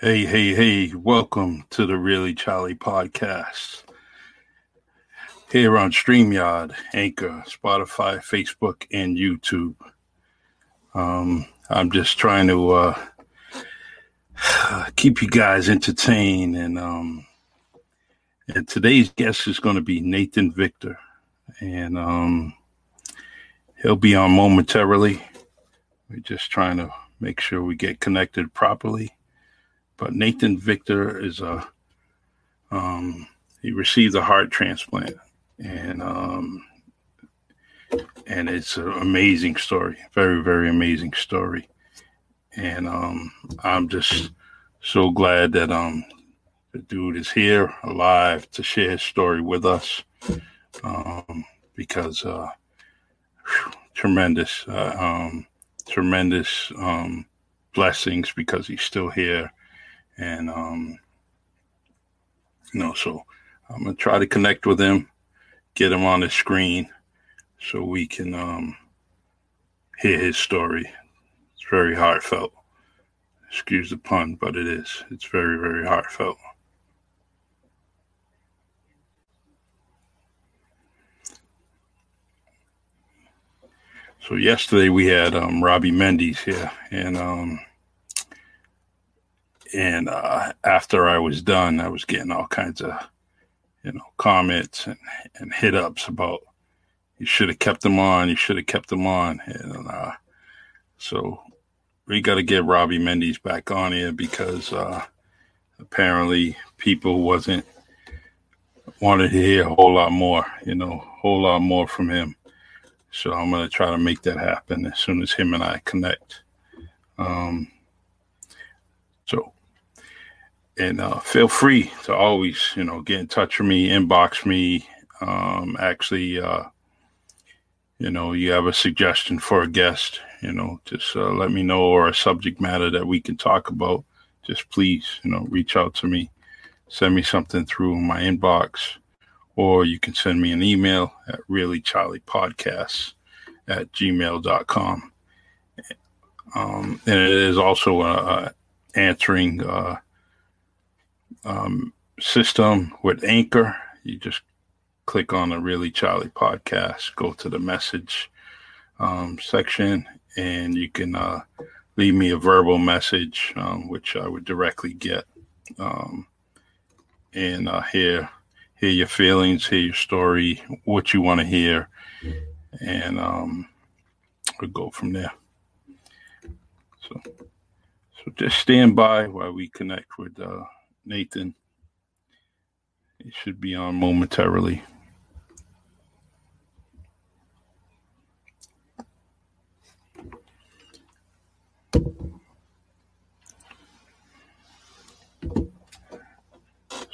Hey, hey, hey, welcome to the Really Charlie podcast. Here on StreamYard, Anchor, Spotify, Facebook, and YouTube. Um, I'm just trying to uh, keep you guys entertained. And, um, and today's guest is going to be Nathan Victor. And um, he'll be on momentarily. We're just trying to make sure we get connected properly but Nathan Victor is a um, he received a heart transplant, and um, and it's an amazing story, very very amazing story, and um, I'm just so glad that um the dude is here alive to share his story with us, um, because uh, whew, tremendous uh, um, tremendous um blessings because he's still here and um, you know, so I'm gonna try to connect with him, get him on the screen, so we can um, hear his story. It's very heartfelt. Excuse the pun, but it is. It's very, very heartfelt. So yesterday we had um, Robbie Mendes here, and um, and uh, after I was done, I was getting all kinds of, you know, comments and, and hit ups about you should have kept them on, you should have kept them on, and uh, so we got to get Robbie Mendes back on here because uh, apparently people wasn't wanted to hear a whole lot more, you know, a whole lot more from him. So I'm gonna try to make that happen as soon as him and I connect. Um, so and uh, feel free to always, you know, get in touch with me, inbox me. Um, actually, uh, you know, you have a suggestion for a guest, you know, just uh, let me know or a subject matter that we can talk about. Just please, you know, reach out to me, send me something through my inbox, or you can send me an email at reallycharliepodcasts at gmail.com. Um, and it is also uh, answering uh, um, system with Anchor. You just click on the Really Charlie podcast, go to the message um, section, and you can uh, leave me a verbal message, um, which I would directly get, um, and uh, hear hear your feelings, hear your story, what you want to hear, and um, we'll go from there. So, so just stand by while we connect with. Uh, Nathan. It should be on momentarily.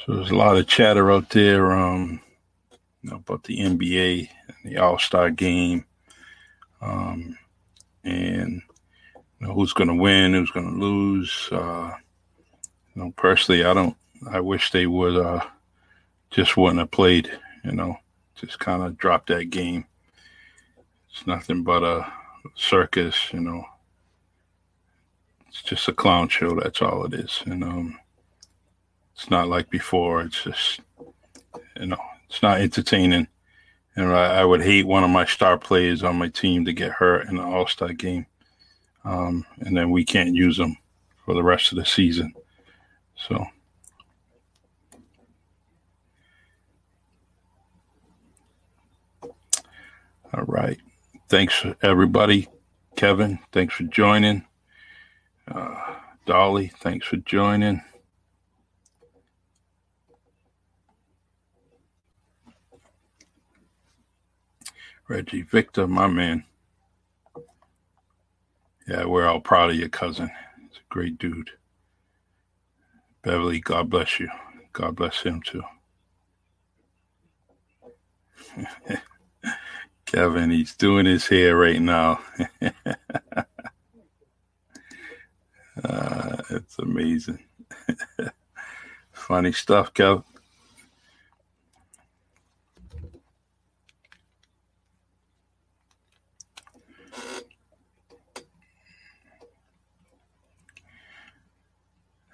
So there's a lot of chatter out there um, about the NBA and the All Star game, um, and you know, who's going to win, who's going to lose. Uh, you know, personally, I don't. I wish they would uh, just wouldn't have played. You know, just kind of drop that game. It's nothing but a circus. You know, it's just a clown show. That's all it is. And um, it's not like before. It's just, you know, it's not entertaining. And I, I would hate one of my star players on my team to get hurt in an All Star game, um, and then we can't use them for the rest of the season. So. All right. Thanks, everybody. Kevin, thanks for joining. Uh, Dolly, thanks for joining. Reggie Victor, my man. Yeah, we're all proud of your cousin. He's a great dude. Beverly, God bless you. God bless him too. Kevin, he's doing his hair right now. uh, it's amazing. Funny stuff, Kevin.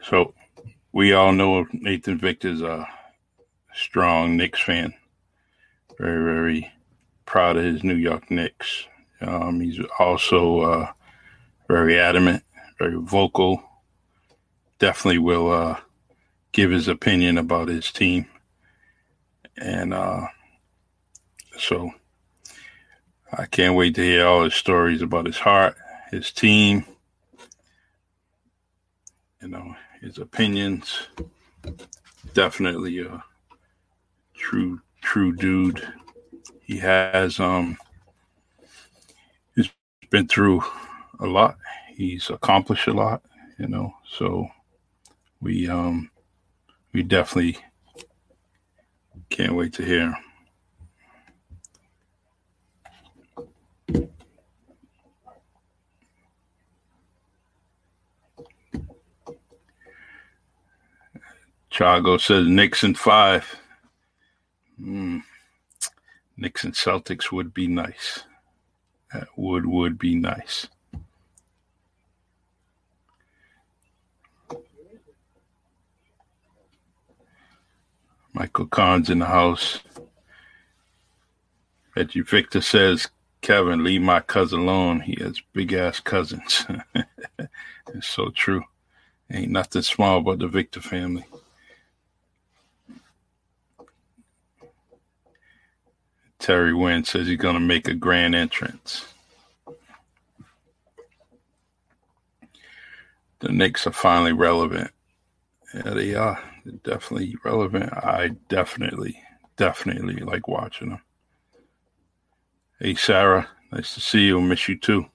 So we all know Nathan Victor's a strong Knicks fan. Very, very proud of his New York Knicks. Um, he's also uh, very adamant, very vocal. Definitely will uh, give his opinion about his team. And uh, so I can't wait to hear all his stories about his heart, his team, you know, his opinions. Definitely a true, true dude. He has um he's been through a lot. He's accomplished a lot, you know. So we um we definitely can't wait to hear him. Chago says Knicks in five. Mm. Nixon Celtics would be nice. That would would be nice. Michael Kahn's in the house. Reggie Victor says, Kevin, leave my cousin alone. He has big ass cousins. it's so true. Ain't nothing small about the Victor family. Terry Wynn says he's going to make a grand entrance. The Knicks are finally relevant. Yeah, they are. They're definitely relevant. I definitely, definitely like watching them. Hey, Sarah, nice to see you. Miss you too.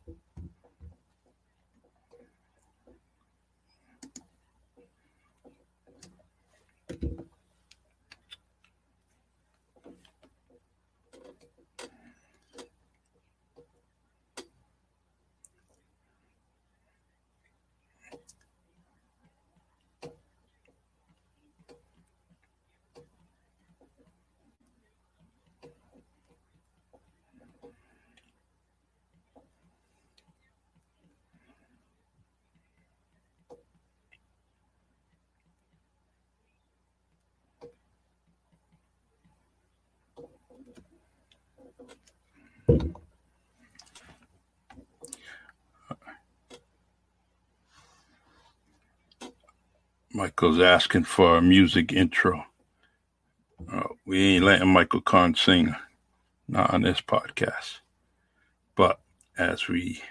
Michael's asking for a music intro. Uh, we ain't letting Michael Kahn sing, not on this podcast. But as we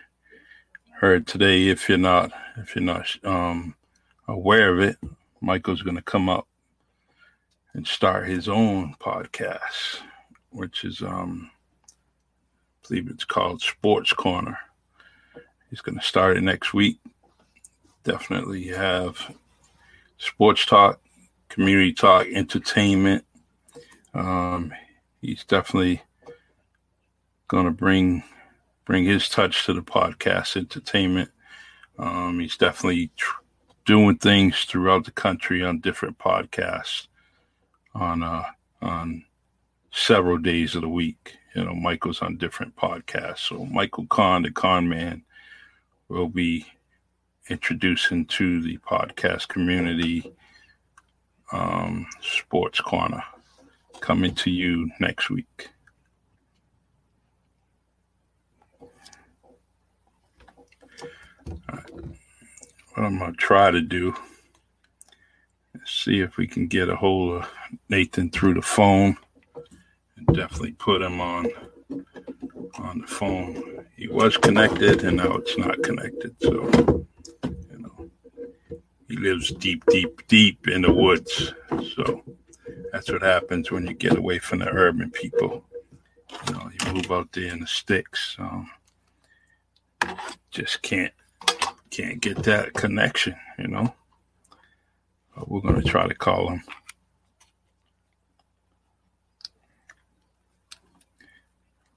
heard today, if you're not if you're not um, aware of it, Michael's going to come up and start his own podcast, which is um, believe it's called Sports Corner. He's going to start it next week. Definitely have sports talk, community talk, entertainment. Um, he's definitely going to bring bring his touch to the podcast entertainment. Um, he's definitely tr- doing things throughout the country on different podcasts on uh, on several days of the week. You know, Michael's on different podcasts. So Michael Kahn, the Con Man, will be introducing to the podcast community um, Sports Corner coming to you next week. What I'm going to try to do is see if we can get a hold of Nathan through the phone definitely put him on on the phone. He was connected and now it's not connected. So you know, he lives deep, deep, deep in the woods. So that's what happens when you get away from the urban people. You know, you move out there in the sticks. Um, just can't can't get that connection. You know. But we're gonna try to call him.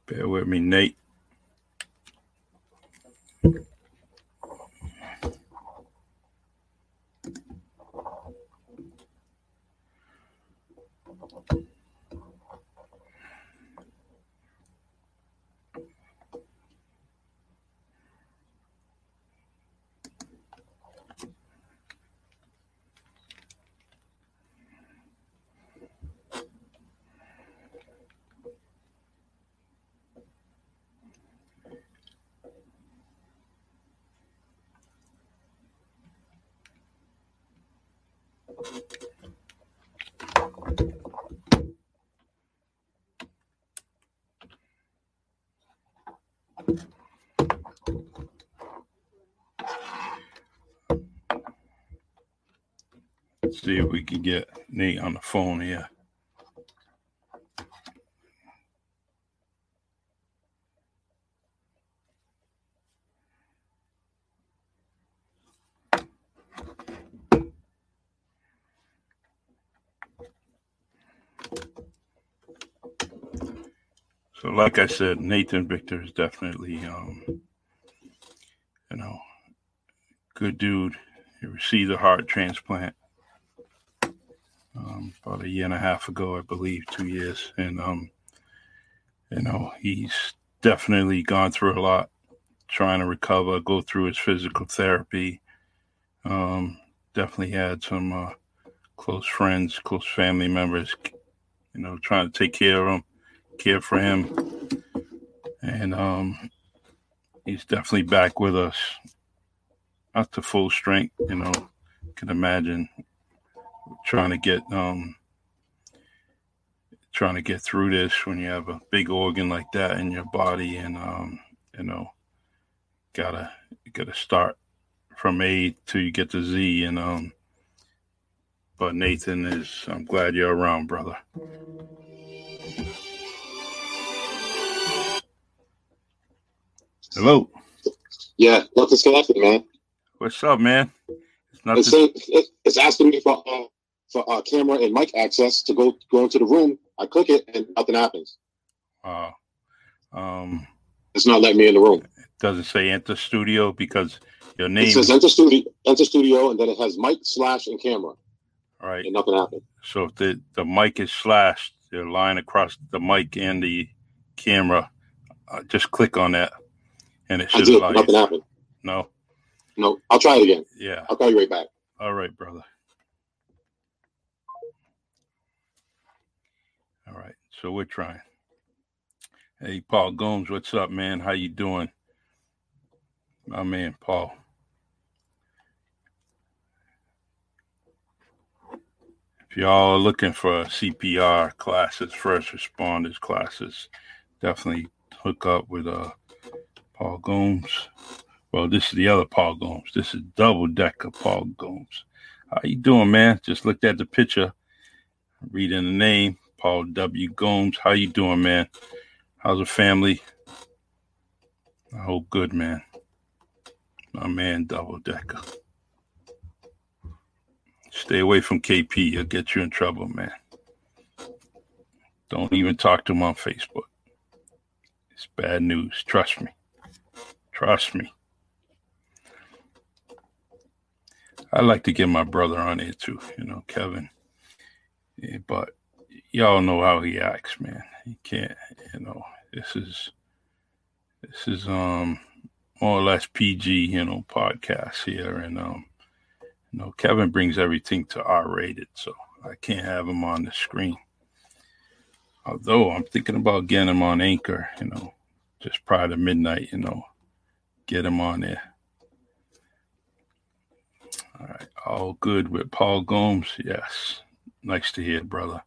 Bear with me, Nate. See if we can get Nate on the phone here. So, like I said, Nathan Victor is definitely, um, you know, good dude. He received a heart transplant um, about a year and a half ago, I believe, two years, and um, you know, he's definitely gone through a lot, trying to recover, go through his physical therapy. Um, definitely had some uh, close friends, close family members, you know, trying to take care of him care for him. And um, he's definitely back with us. Not to full strength, you know. Can imagine trying to get um, trying to get through this when you have a big organ like that in your body, and um, you know, gotta gotta start from A till you get to Z, and um. But Nathan is. I'm glad you're around, brother. Hello. Yeah, nothing's connected, man. What's up, man? It's, nothing... it's, it's asking me for uh, for uh, camera and mic access to go go into the room. I click it and nothing happens. Wow. Um, it's not letting me in the room. It doesn't say enter studio because your name. It says enter studio, enter studio, and then it has mic slash and camera. All right. And nothing happened. So if the the mic is slashed, the line across the mic and the camera, uh, just click on that and it should I did. Nothing you. happened. No. No. I'll try it again. Yeah. I'll call you right back. All right, brother. All right. So we're trying. Hey, Paul Gomes, what's up, man? How you doing? My man, Paul. If y'all are looking for CPR classes, first responders classes, definitely hook up with uh Paul Gomes. Well, this is the other Paul Gomes. This is double decker Paul Gomes. How you doing, man? Just looked at the picture, reading the name, Paul W. Gomes. How you doing, man? How's the family? I hope good, man. My man, double decker. Stay away from KP. He'll get you in trouble, man. Don't even talk to him on Facebook. It's bad news. Trust me. Trust me. I like to get my brother on it too, you know, Kevin. Yeah, but y'all know how he acts, man. He can't, you know. This is this is um more or less PG, you know, podcast here, and um, you know, Kevin brings everything to R rated, so I can't have him on the screen. Although I'm thinking about getting him on Anchor, you know, just prior to midnight, you know, get him on there. All right. All good with Paul Gomes. Yes. Nice to hear, brother.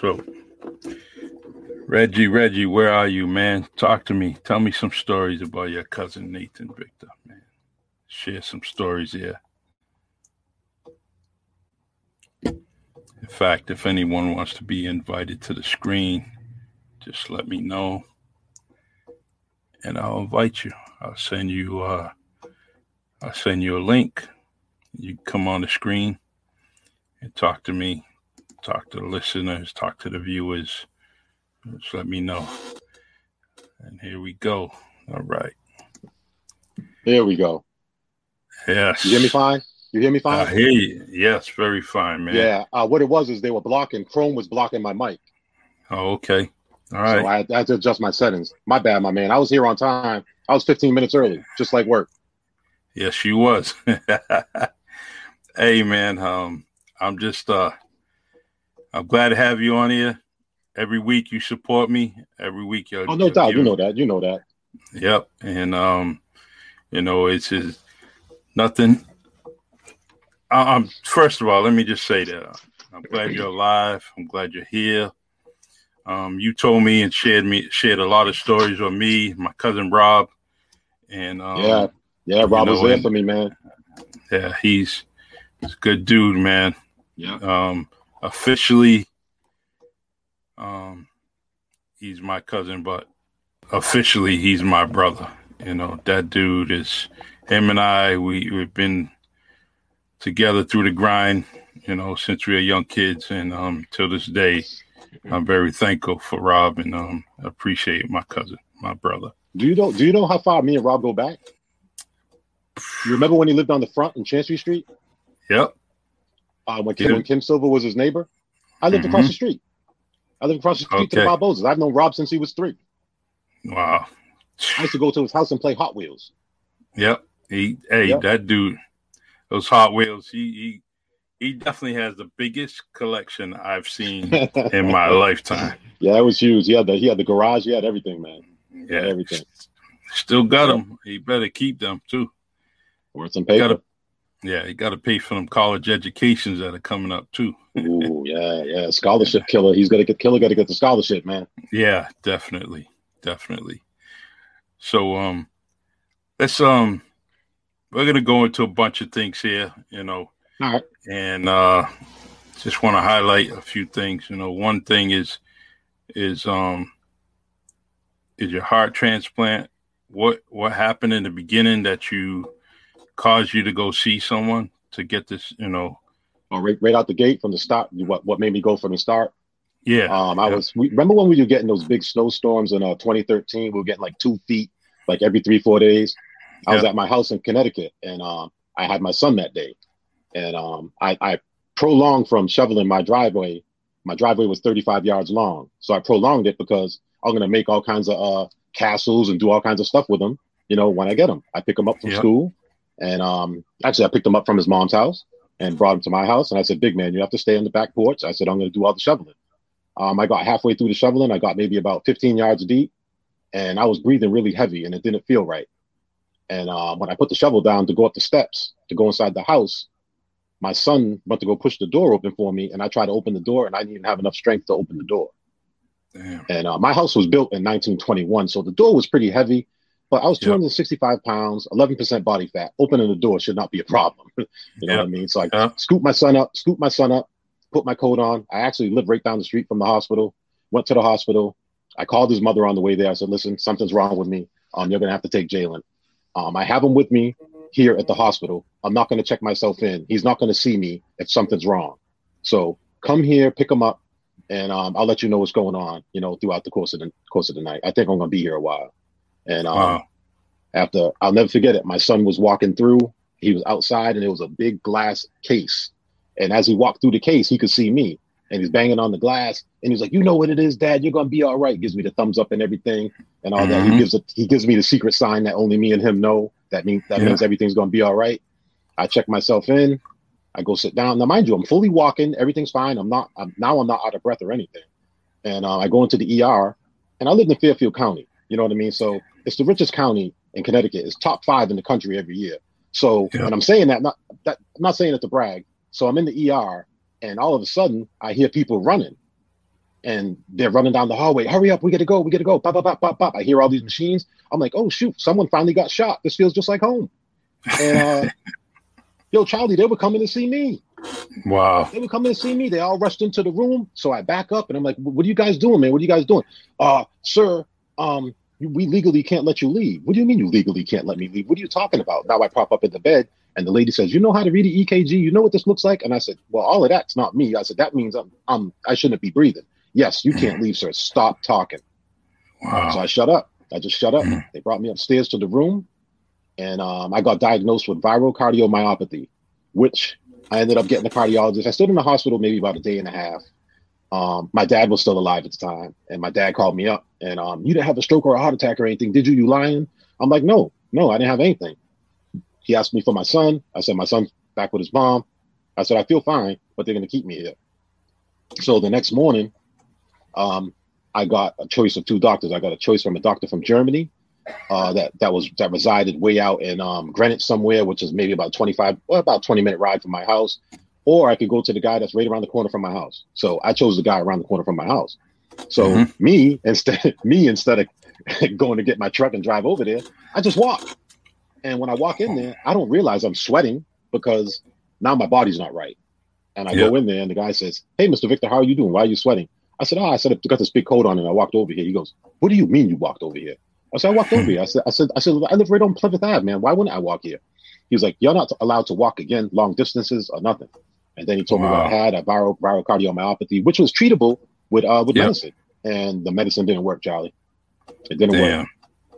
So, Reggie, Reggie, where are you, man? Talk to me. Tell me some stories about your cousin Nathan Victor, man. Share some stories here. In fact, if anyone wants to be invited to the screen, just let me know and I'll invite you. I'll send you uh I'll send you a link. You come on the screen and talk to me, talk to the listeners, talk to the viewers. Just let me know. And here we go. All right. There we go. Yes. You hear me fine? You hear me fine? I hear you. Yes, very fine, man. Yeah. Uh, what it was is they were blocking. Chrome was blocking my mic. Oh, okay. All right. So I, I had to adjust my settings. My bad, my man. I was here on time. I was 15 minutes early, just like work. Yes, she was. hey, man. Um, I'm just uh, I'm glad to have you on here. Every week you support me. Every week you. Oh, no doubt. You know that. You know that. Yep. And um, you know, it's just nothing. I'm first of all, let me just say that I'm glad you're alive. I'm glad you're here. Um, you told me and shared me shared a lot of stories with me, my cousin Rob, and um, yeah, yeah, Rob know, was there for me, man. Yeah, he's he's a good dude, man. Yeah. Um, officially, um, he's my cousin, but officially he's my brother. You know, that dude is him and I. We we've been together through the grind. You know, since we were young kids, and um, till this day, I'm very thankful for Rob and um, appreciate my cousin, my brother. Do you know? Do you know how far me and Rob go back? You remember when he lived on the front in Chancery Street? Yep. Uh, when, Kim, when Kim Silver was his neighbor, I lived mm-hmm. across the street. I lived across the street okay. to the Barbosas. I've known Rob since he was three. Wow. I used to go to his house and play Hot Wheels. Yep. He, hey, yep. that dude, those Hot Wheels, he, he, he definitely has the biggest collection I've seen in my lifetime. Yeah, it was huge. He had the he had the garage. He had everything, man. Yeah, everything. Still got them. He better keep them too. Worth some paper. Gotta, yeah, he got to pay for them college educations that are coming up too. Ooh, yeah, yeah, scholarship killer. He's got to get killer. Got to get the scholarship, man. Yeah, definitely, definitely. So, um, let's um, we're gonna go into a bunch of things here, you know, All right. and uh, just want to highlight a few things. You know, one thing is is um, is your heart transplant. What what happened in the beginning that you caused you to go see someone to get this, you know? Oh, right, right out the gate from the start. What what made me go from the start? Yeah. Um, I yeah. was we, remember when we were getting those big snowstorms in uh 2013. We were getting like two feet like every three four days. I yeah. was at my house in Connecticut, and um, I had my son that day, and um, I, I prolonged from shoveling my driveway. My driveway was 35 yards long, so I prolonged it because I'm gonna make all kinds of uh, castles and do all kinds of stuff with them. You know, when I get them, I pick them up from school, and um, actually, I picked him up from his mom's house and brought him to my house. And I said, "Big man, you have to stay on the back porch." I said, "I'm going to do all the shoveling." Um, I got halfway through the shoveling. I got maybe about 15 yards deep, and I was breathing really heavy, and it didn't feel right. And uh, when I put the shovel down to go up the steps to go inside the house, my son went to go push the door open for me, and I tried to open the door, and I didn't even have enough strength to open the door. Damn. And uh, my house was built in 1921, so the door was pretty heavy. But I was 265 yep. pounds, 11% body fat. Opening the door should not be a problem. you know what I mean? So I scoop my son up, scoop my son up, put my coat on. I actually live right down the street from the hospital. Went to the hospital. I called his mother on the way there. I said, "Listen, something's wrong with me. Um, you're gonna have to take Jalen. Um, I have him with me here at the hospital. I'm not gonna check myself in. He's not gonna see me if something's wrong. So come here, pick him up, and um, I'll let you know what's going on. You know, throughout the course of the course of the night. I think I'm gonna be here a while." And um, wow. after, I'll never forget it. My son was walking through. He was outside, and it was a big glass case. And as he walked through the case, he could see me, and he's banging on the glass. And he's like, "You know what it is, Dad? You're gonna be all right." Gives me the thumbs up and everything, and all mm-hmm. that. He mm-hmm. gives a, he gives me the secret sign that only me and him know. That means that yeah. means everything's gonna be all right. I check myself in. I go sit down. Now, mind you, I'm fully walking. Everything's fine. I'm not. I'm, now I'm not out of breath or anything. And uh, I go into the ER, and I live in Fairfield County. You know what I mean? So it's the richest county in Connecticut. It's top five in the country every year. So, yeah. and I'm saying that not that I'm not saying it to brag. So I'm in the ER, and all of a sudden I hear people running, and they're running down the hallway. Hurry up, we gotta go, we gotta go. Pop, pop, pop, pop, pop. I hear all these machines. I'm like, oh shoot, someone finally got shot. This feels just like home. And uh, yo, Charlie, they were coming to see me. Wow. They were coming to see me. They all rushed into the room. So I back up and I'm like, what are you guys doing, man? What are you guys doing? Uh, sir, um, we legally can't let you leave. What do you mean you legally can't let me leave? What are you talking about? Now I prop up in the bed and the lady says, you know how to read an EKG? You know what this looks like? And I said, well, all of that's not me. I said, that means I'm, I'm I shouldn't be breathing. Yes, you can't leave, sir. Stop talking. Wow. So I shut up. I just shut up. Mm. They brought me upstairs to the room and um, I got diagnosed with viral cardiomyopathy, which I ended up getting a cardiologist. I stood in the hospital maybe about a day and a half. Um, my dad was still alive at the time, and my dad called me up and um, you didn't have a stroke or a heart attack or anything, did you? You lying? I'm like, no, no, I didn't have anything. He asked me for my son. I said, my son's back with his mom. I said, I feel fine, but they're to keep me here. So the next morning, um, I got a choice of two doctors. I got a choice from a doctor from Germany uh, that that was that resided way out in um, Greenwich somewhere, which is maybe about 25 or about 20 minute ride from my house. Or I could go to the guy that's right around the corner from my house. So I chose the guy around the corner from my house. So mm-hmm. me instead me instead of going to get my truck and drive over there, I just walk. And when I walk in there, I don't realize I'm sweating because now my body's not right. And I yep. go in there and the guy says, Hey, Mr. Victor, how are you doing? Why are you sweating? I said, Oh, I said, I got this big coat on and I walked over here. He goes, What do you mean you walked over here? I said, I walked over here. I said, I said, I said, I live right on Plymouth Ave, man. Why wouldn't I walk here? He was like, You're not allowed to walk again long distances or nothing. And then he told wow. me what I had, a viral viral cardiomyopathy, which was treatable with uh with yep. medicine. And the medicine didn't work, Charlie. It didn't Damn. work.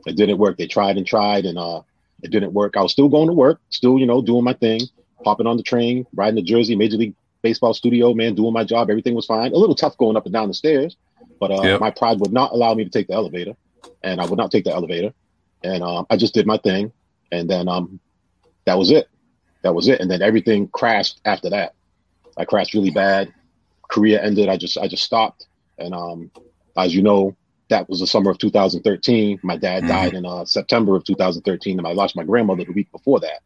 It didn't work. They tried and tried and uh it didn't work. I was still going to work, still, you know, doing my thing, popping on the train, riding the Jersey Major League Baseball studio, man, doing my job. Everything was fine. A little tough going up and down the stairs, but uh, yep. my pride would not allow me to take the elevator, and I would not take the elevator. And um, I just did my thing, and then um, that was it. That was it. And then everything crashed after that. I crashed really bad. Career ended. I just I just stopped. And um, as you know, that was the summer of 2013. My dad mm-hmm. died in uh, September of 2013, and I lost my grandmother the week before that.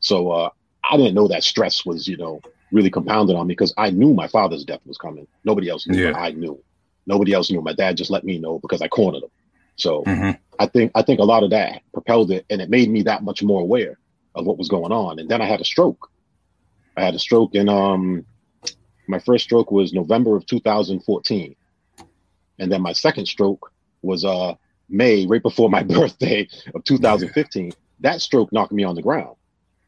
So uh, I didn't know that stress was, you know, really compounded on me because I knew my father's death was coming. Nobody else knew. Yeah. I knew. Nobody else knew. My dad just let me know because I cornered him. So mm-hmm. I think I think a lot of that propelled it, and it made me that much more aware of what was going on. And then I had a stroke. I had a stroke in um, my first stroke was November of 2014 and then my second stroke was uh May, right before my birthday of 2015. That stroke knocked me on the ground,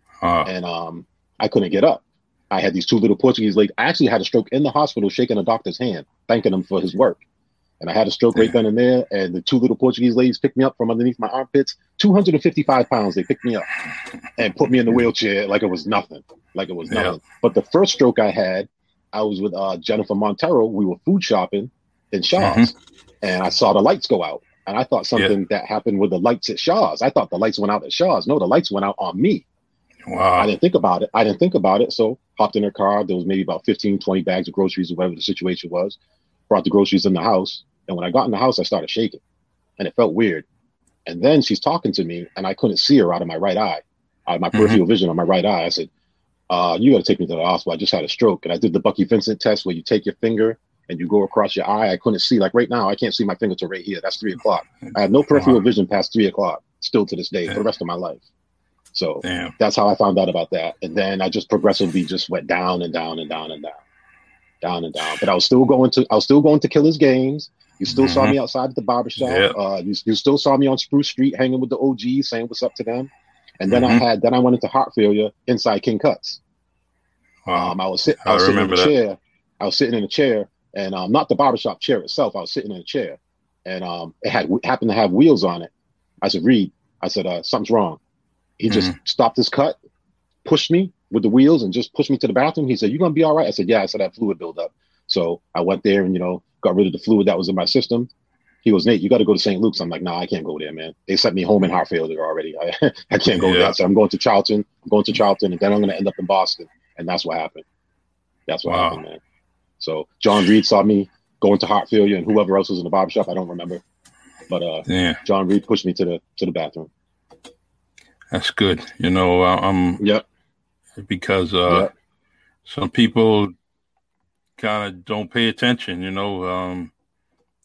huh. and um, I couldn't get up. I had these two little Portuguese ladies. I actually had a stroke in the hospital, shaking a doctor's hand, thanking him for his work. And I had a stroke right then and there. And the two little Portuguese ladies picked me up from underneath my armpits, 255 pounds. They picked me up and put me in the wheelchair like it was nothing, like it was nothing. Yeah. But the first stroke I had, I was with uh, Jennifer Montero. We were food shopping, in Shaw's, mm-hmm. and I saw the lights go out, and I thought something yeah. that happened with the lights at Shaw's. I thought the lights went out at Shaw's. No, the lights went out on me. Wow. I didn't think about it. I didn't think about it. So hopped in her car. There was maybe about 15, 20 bags of groceries or whatever the situation was. Brought the groceries in the house. And when I got in the house, I started shaking and it felt weird. And then she's talking to me and I couldn't see her out of my right eye. I had my mm-hmm. peripheral vision on my right eye. I said, uh, you got to take me to the hospital. I just had a stroke. And I did the Bucky Vincent test where you take your finger and you go across your eye, I couldn't see. Like right now, I can't see my finger to right here. That's three o'clock. I have no peripheral vision past three o'clock still to this day for the rest of my life. So Damn. that's how I found out about that. And then I just progressively just went down and down and down and down, down and down. But I was still going to, I was still going to Killer's games. You still mm-hmm. saw me outside at the barbershop. Yep. Uh, you, you still saw me on Spruce Street hanging with the OGs, saying what's up to them. And then mm-hmm. I had, then I went into heart failure inside King Cuts. Wow. Um, I was, sit, I was I sitting in a chair. I was sitting in a chair and um, not the barbershop chair itself. I was sitting in a chair, and um, it had happened to have wheels on it. I said, "Reed," I said, uh, "Something's wrong." He mm-hmm. just stopped his cut, pushed me with the wheels, and just pushed me to the bathroom. He said, "You're gonna be all right?" I said, "Yeah." I said, "I have fluid buildup." So I went there and you know got rid of the fluid that was in my system. He goes, Nate, you got to go to St. Luke's. I'm like, nah, I can't go there, man. They sent me home in heart failure already. I, I can't go yeah. there. So I'm going to Charlton. I'm going to Charlton, and then I'm going to end up in Boston. And that's what happened. That's what wow. happened, man. So John Reed saw me going to heart failure and whoever else was in the barbershop, I don't remember. But uh, yeah. John Reed pushed me to the to the bathroom. That's good. You know, I'm yep. Because uh, yep. some people kind of don't pay attention. You know, um,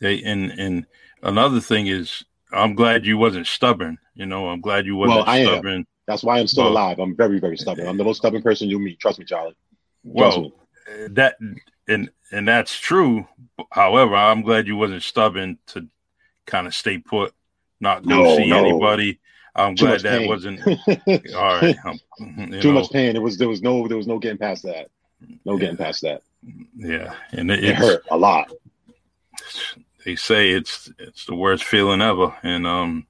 they and and another thing is, I'm glad you wasn't stubborn. You know, I'm glad you wasn't well, I stubborn. Am. That's why I'm still alive. I'm very, very stubborn. I'm the most stubborn person you meet. Trust me, Charlie. Trust well, me. that and and that's true. However, I'm glad you wasn't stubborn to kind of stay put, not go no, see no. anybody. I'm Too glad that pain. wasn't all right. Too know. much pain. It was there was no there was no getting past that. No getting past that. Yeah, and it, it hurt a lot. They say it's it's the worst feeling ever, and um,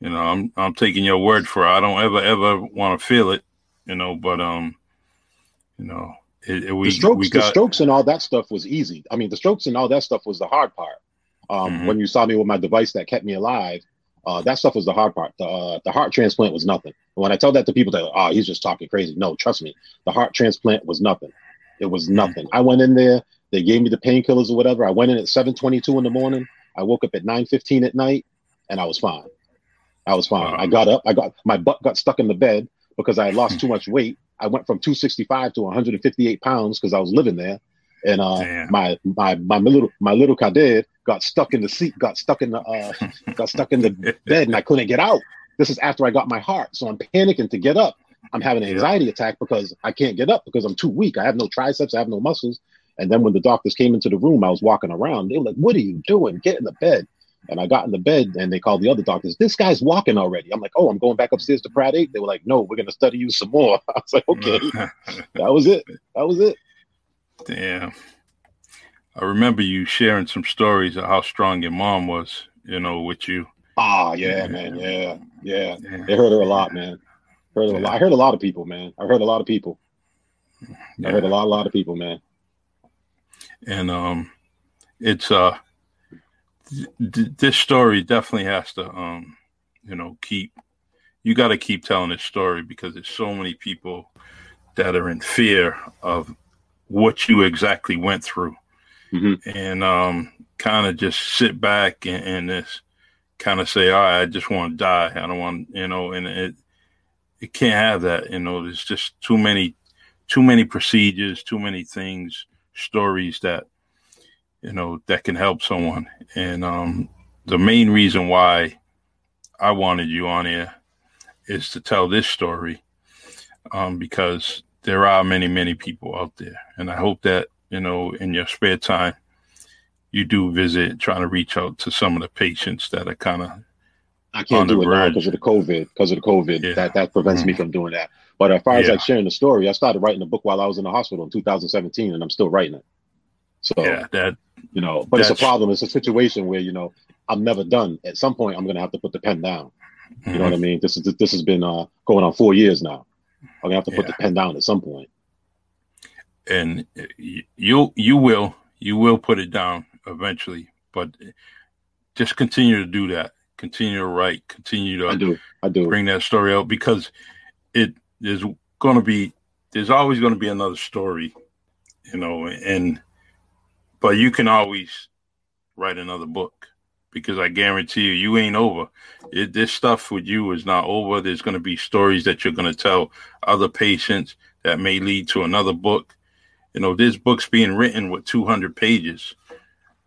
you know, I'm I'm taking your word for it. I don't ever ever want to feel it, you know, but um, you know, it, it, we, the strokes, got... the strokes, and all that stuff was easy. I mean, the strokes and all that stuff was the hard part. Um, mm-hmm. When you saw me with my device that kept me alive, uh, that stuff was the hard part. The, uh, the heart transplant was nothing. when I tell that to people, that oh, he's just talking crazy. No, trust me, the heart transplant was nothing. It was mm-hmm. nothing. Mm-hmm. I went in there. They gave me the painkillers or whatever. I went in at 7:22 in the morning. I woke up at 9:15 at night, and I was fine. I was fine. Wow. I got up. I got my butt got stuck in the bed because I had lost too much weight I went from 265 to 158 pounds because I was living there. And uh, my my my little my little Kadir got stuck in the seat, got stuck in the uh, got stuck in the bed, and I couldn't get out. This is after I got my heart, so I'm panicking to get up. I'm having an anxiety attack because I can't get up because I'm too weak. I have no triceps, I have no muscles. And then when the doctors came into the room, I was walking around. They were like, "What are you doing? Get in the bed." And I got in the bed, and they called the other doctors. This guy's walking already. I'm like, "Oh, I'm going back upstairs to Pratt 8. They were like, "No, we're going to study you some more." I was like, "Okay." that was it. That was it. Damn. I remember you sharing some stories of how strong your mom was, you know, with you. Ah, yeah, yeah. man, yeah, yeah. yeah. They hurt her a lot, man. Heard yeah. a lot. I heard a lot of people, man. I heard a lot of people. I heard a lot, a lot of people, man. And um, it's uh, th- this story definitely has to um, you know, keep. You got to keep telling this story because there's so many people that are in fear of what you exactly went through mm-hmm. and um, kind of just sit back and, and just kind of say, all right, I just want to die. I don't want, you know, and it, it can't have that, you know, there's just too many, too many procedures, too many things, stories that, you know, that can help someone. And um, the main reason why I wanted you on here is to tell this story um, because there are many, many people out there. And I hope that you know, in your spare time, you do visit, trying to reach out to some of the patients that are kind of. I can't do it now because of the COVID. Because of the COVID, yeah. that that prevents mm-hmm. me from doing that. But as far as like sharing the story, I started writing a book while I was in the hospital in 2017, and I'm still writing it. So yeah, that you know, but it's a problem. It's a situation where you know I'm never done. At some point, I'm gonna have to put the pen down. You mm-hmm. know what I mm-hmm. mean? This is this has been uh, going on four years now. I'm gonna have to put yeah. the pen down at some point. point and you you will you will put it down eventually, but just continue to do that. Continue to write. Continue to I do I do bring that story out because it there's going to be there's always going to be another story, you know, and but you can always write another book because I guarantee you, you ain't over. It, this stuff with you is not over. There's going to be stories that you're going to tell other patients that may lead to another book you know, this book's being written with 200 pages.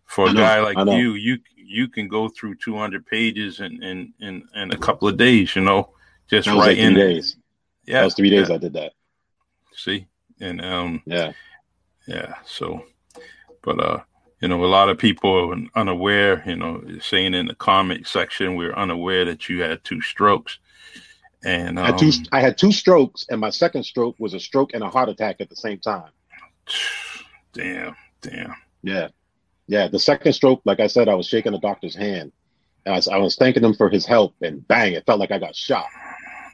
For a know, guy like you, you you can go through 200 pages in in in, in a couple of days. You know, just write in. days. Yeah, that was three days. Yeah. I did that. See, and um, yeah, yeah. So, but uh, you know, a lot of people are unaware. You know, saying in the comment section, we're unaware that you had two strokes. And um, I, had two, um, I had two strokes, and my second stroke was a stroke and a heart attack at the same time. Damn, damn. Yeah. Yeah. The second stroke, like I said, I was shaking the doctor's hand. And I was, I was thanking him for his help, and bang, it felt like I got shot.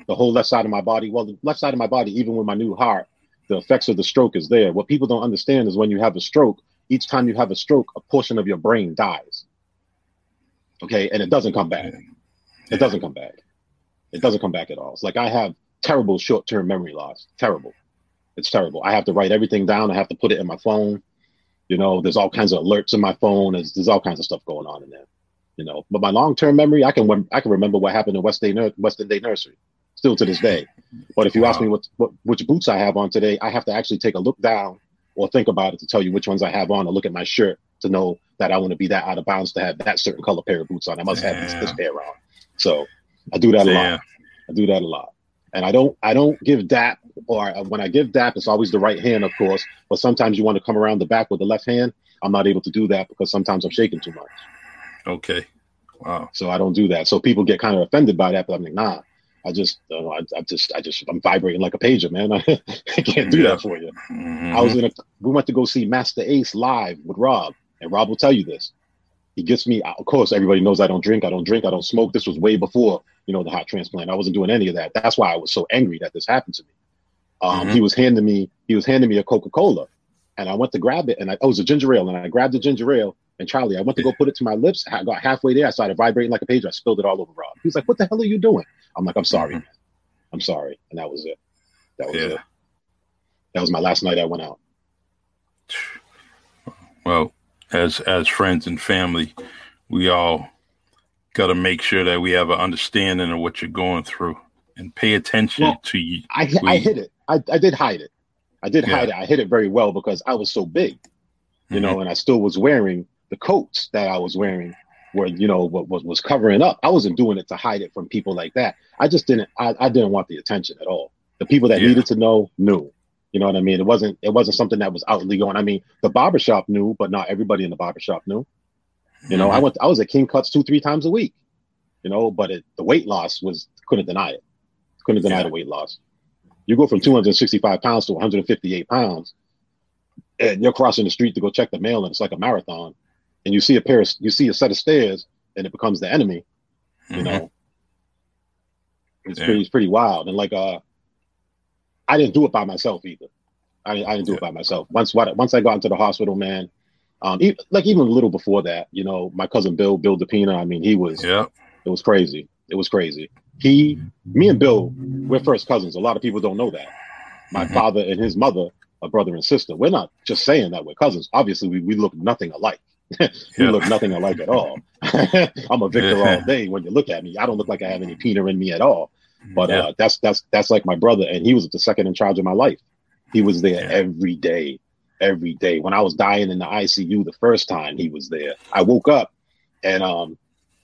The whole left side of my body, well, the left side of my body, even with my new heart, the effects of the stroke is there. What people don't understand is when you have a stroke, each time you have a stroke, a portion of your brain dies. Okay. And it doesn't come back. It doesn't come back. It doesn't come back at all. It's like I have terrible short term memory loss. Terrible. It's terrible. I have to write everything down. I have to put it in my phone. You know, there's all kinds of alerts in my phone. There's, there's all kinds of stuff going on in there. You know, but my long term memory, I can I can remember what happened in West Day Western Day Nursery, still to this day. But if you wow. ask me what, what which boots I have on today, I have to actually take a look down or think about it to tell you which ones I have on, or look at my shirt to know that I want to be that out of bounds to have that certain color pair of boots on. I must have this, this pair on. So I do that a lot. I do that a lot. And I don't I don't give DAP or uh, when I give DAP, it's always the right hand, of course. But sometimes you want to come around the back with the left hand. I'm not able to do that because sometimes I'm shaking too much. Okay. Wow. So I don't do that. So people get kind of offended by that, but I'm like, nah. I just, uh, I, I, just, I just, I'm vibrating like a pager, man. I, I can't do yeah. that for you. Mm-hmm. I was in a, we went to go see Masta Ace live with Rob, and Rob will tell you this. He gets me, of course, everybody knows I don't drink, I don't drink, I don't smoke. This was way before, you know, the heart transplant. I wasn't doing any of that. That's why I was so angry that this happened to me. Um, mm-hmm. He was handing me he was handing me a Coca Cola, and I went to grab it, and I oh, it was a ginger ale, and I grabbed the ginger ale. And Charlie, I went to go put it to my lips. I got halfway there. I started vibrating like a page. I spilled it all over Rob. He's like, "What the hell are you doing?" I'm like, "I'm sorry, mm-hmm. man. I'm sorry." And that was it. That was yeah. it. That was my last night I went out. Well, as as friends and family, we all got to make sure that we have an understanding of what you're going through and pay attention well, to you. I, I hit it. I, I did hide it. I did yeah. hide it. I hid it very well because I was so big, you mm-hmm. know, and I still was wearing the coats that I was wearing were, you know, what was was covering up. I wasn't doing it to hide it from people like that. I just didn't. I, I didn't want the attention at all. The people that yeah. needed to know knew. You know what I mean? It wasn't. It wasn't something that was outly going. I mean, the barbershop knew, but not everybody in the barbershop knew. You know, mm-hmm. I went. I was at King Cuts two, three times a week. You know, but it, the weight loss was couldn't deny it. Couldn't deny yeah. the weight loss. You go from 265 pounds to 158 pounds, and you're crossing the street to go check the mail, and it's like a marathon. And you see a pair of, you see a set of stairs, and it becomes the enemy. You mm-hmm. know, it's yeah. pretty, it's pretty wild. And like, uh, I didn't do it by myself either. I, I didn't do yeah. it by myself. Once, once I got into the hospital, man, um, even, like even a little before that, you know, my cousin Bill, Bill DePina. I mean, he was, yeah, it was crazy. It was crazy. He, me and Bill, we're first cousins. A lot of people don't know that. My mm-hmm. father and his mother are brother and sister. We're not just saying that we're cousins. Obviously, we, we look nothing alike. we yeah. look nothing alike at all. I'm a Victor all day. When you look at me, I don't look like I have any Pina in me at all. But yeah. uh, that's that's that's like my brother, and he was the second in charge of my life. He was there yeah. every day, every day. When I was dying in the ICU the first time, he was there. I woke up, and um,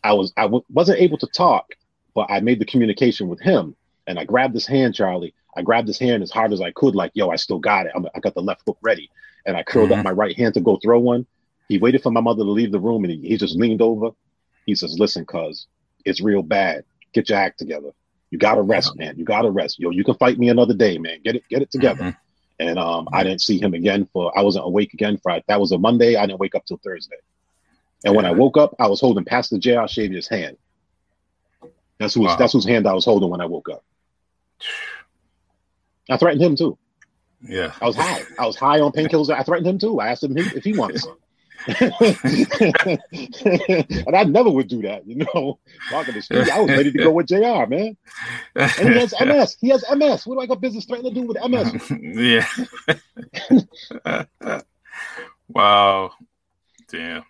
I was I w- wasn't able to talk, but I made the communication with him, and I grabbed his hand, Charlie. I grabbed his hand as hard as I could, like, yo, I still got it. I'm, i got the left hook ready, and I curled mm-hmm. up my right hand to go throw one. He waited for my mother to leave the room, and he, he just leaned over. He says, "Listen, cuz, it's real bad. Get your act together. You gotta rest, man. You gotta rest. Yo, you can fight me another day, man. Get it, get it together." Mm-hmm. And um, I didn't see him again for I wasn't awake again for that was a Monday. I didn't wake up till Thursday. And when I woke up, I was holding Pastor J.R. Shavier's hand. That's who's wow. that's whose hand I was holding when I woke up. I threatened him too. Yeah. I was high. I was high on painkillers. I threatened him too. I asked him if he wanted some. and I never would do that, you know. Walking the street, I was ready to go with J.R. Man, and he has MS. He has MS. What do I got business threatening to do with MS? yeah. wow. Damn.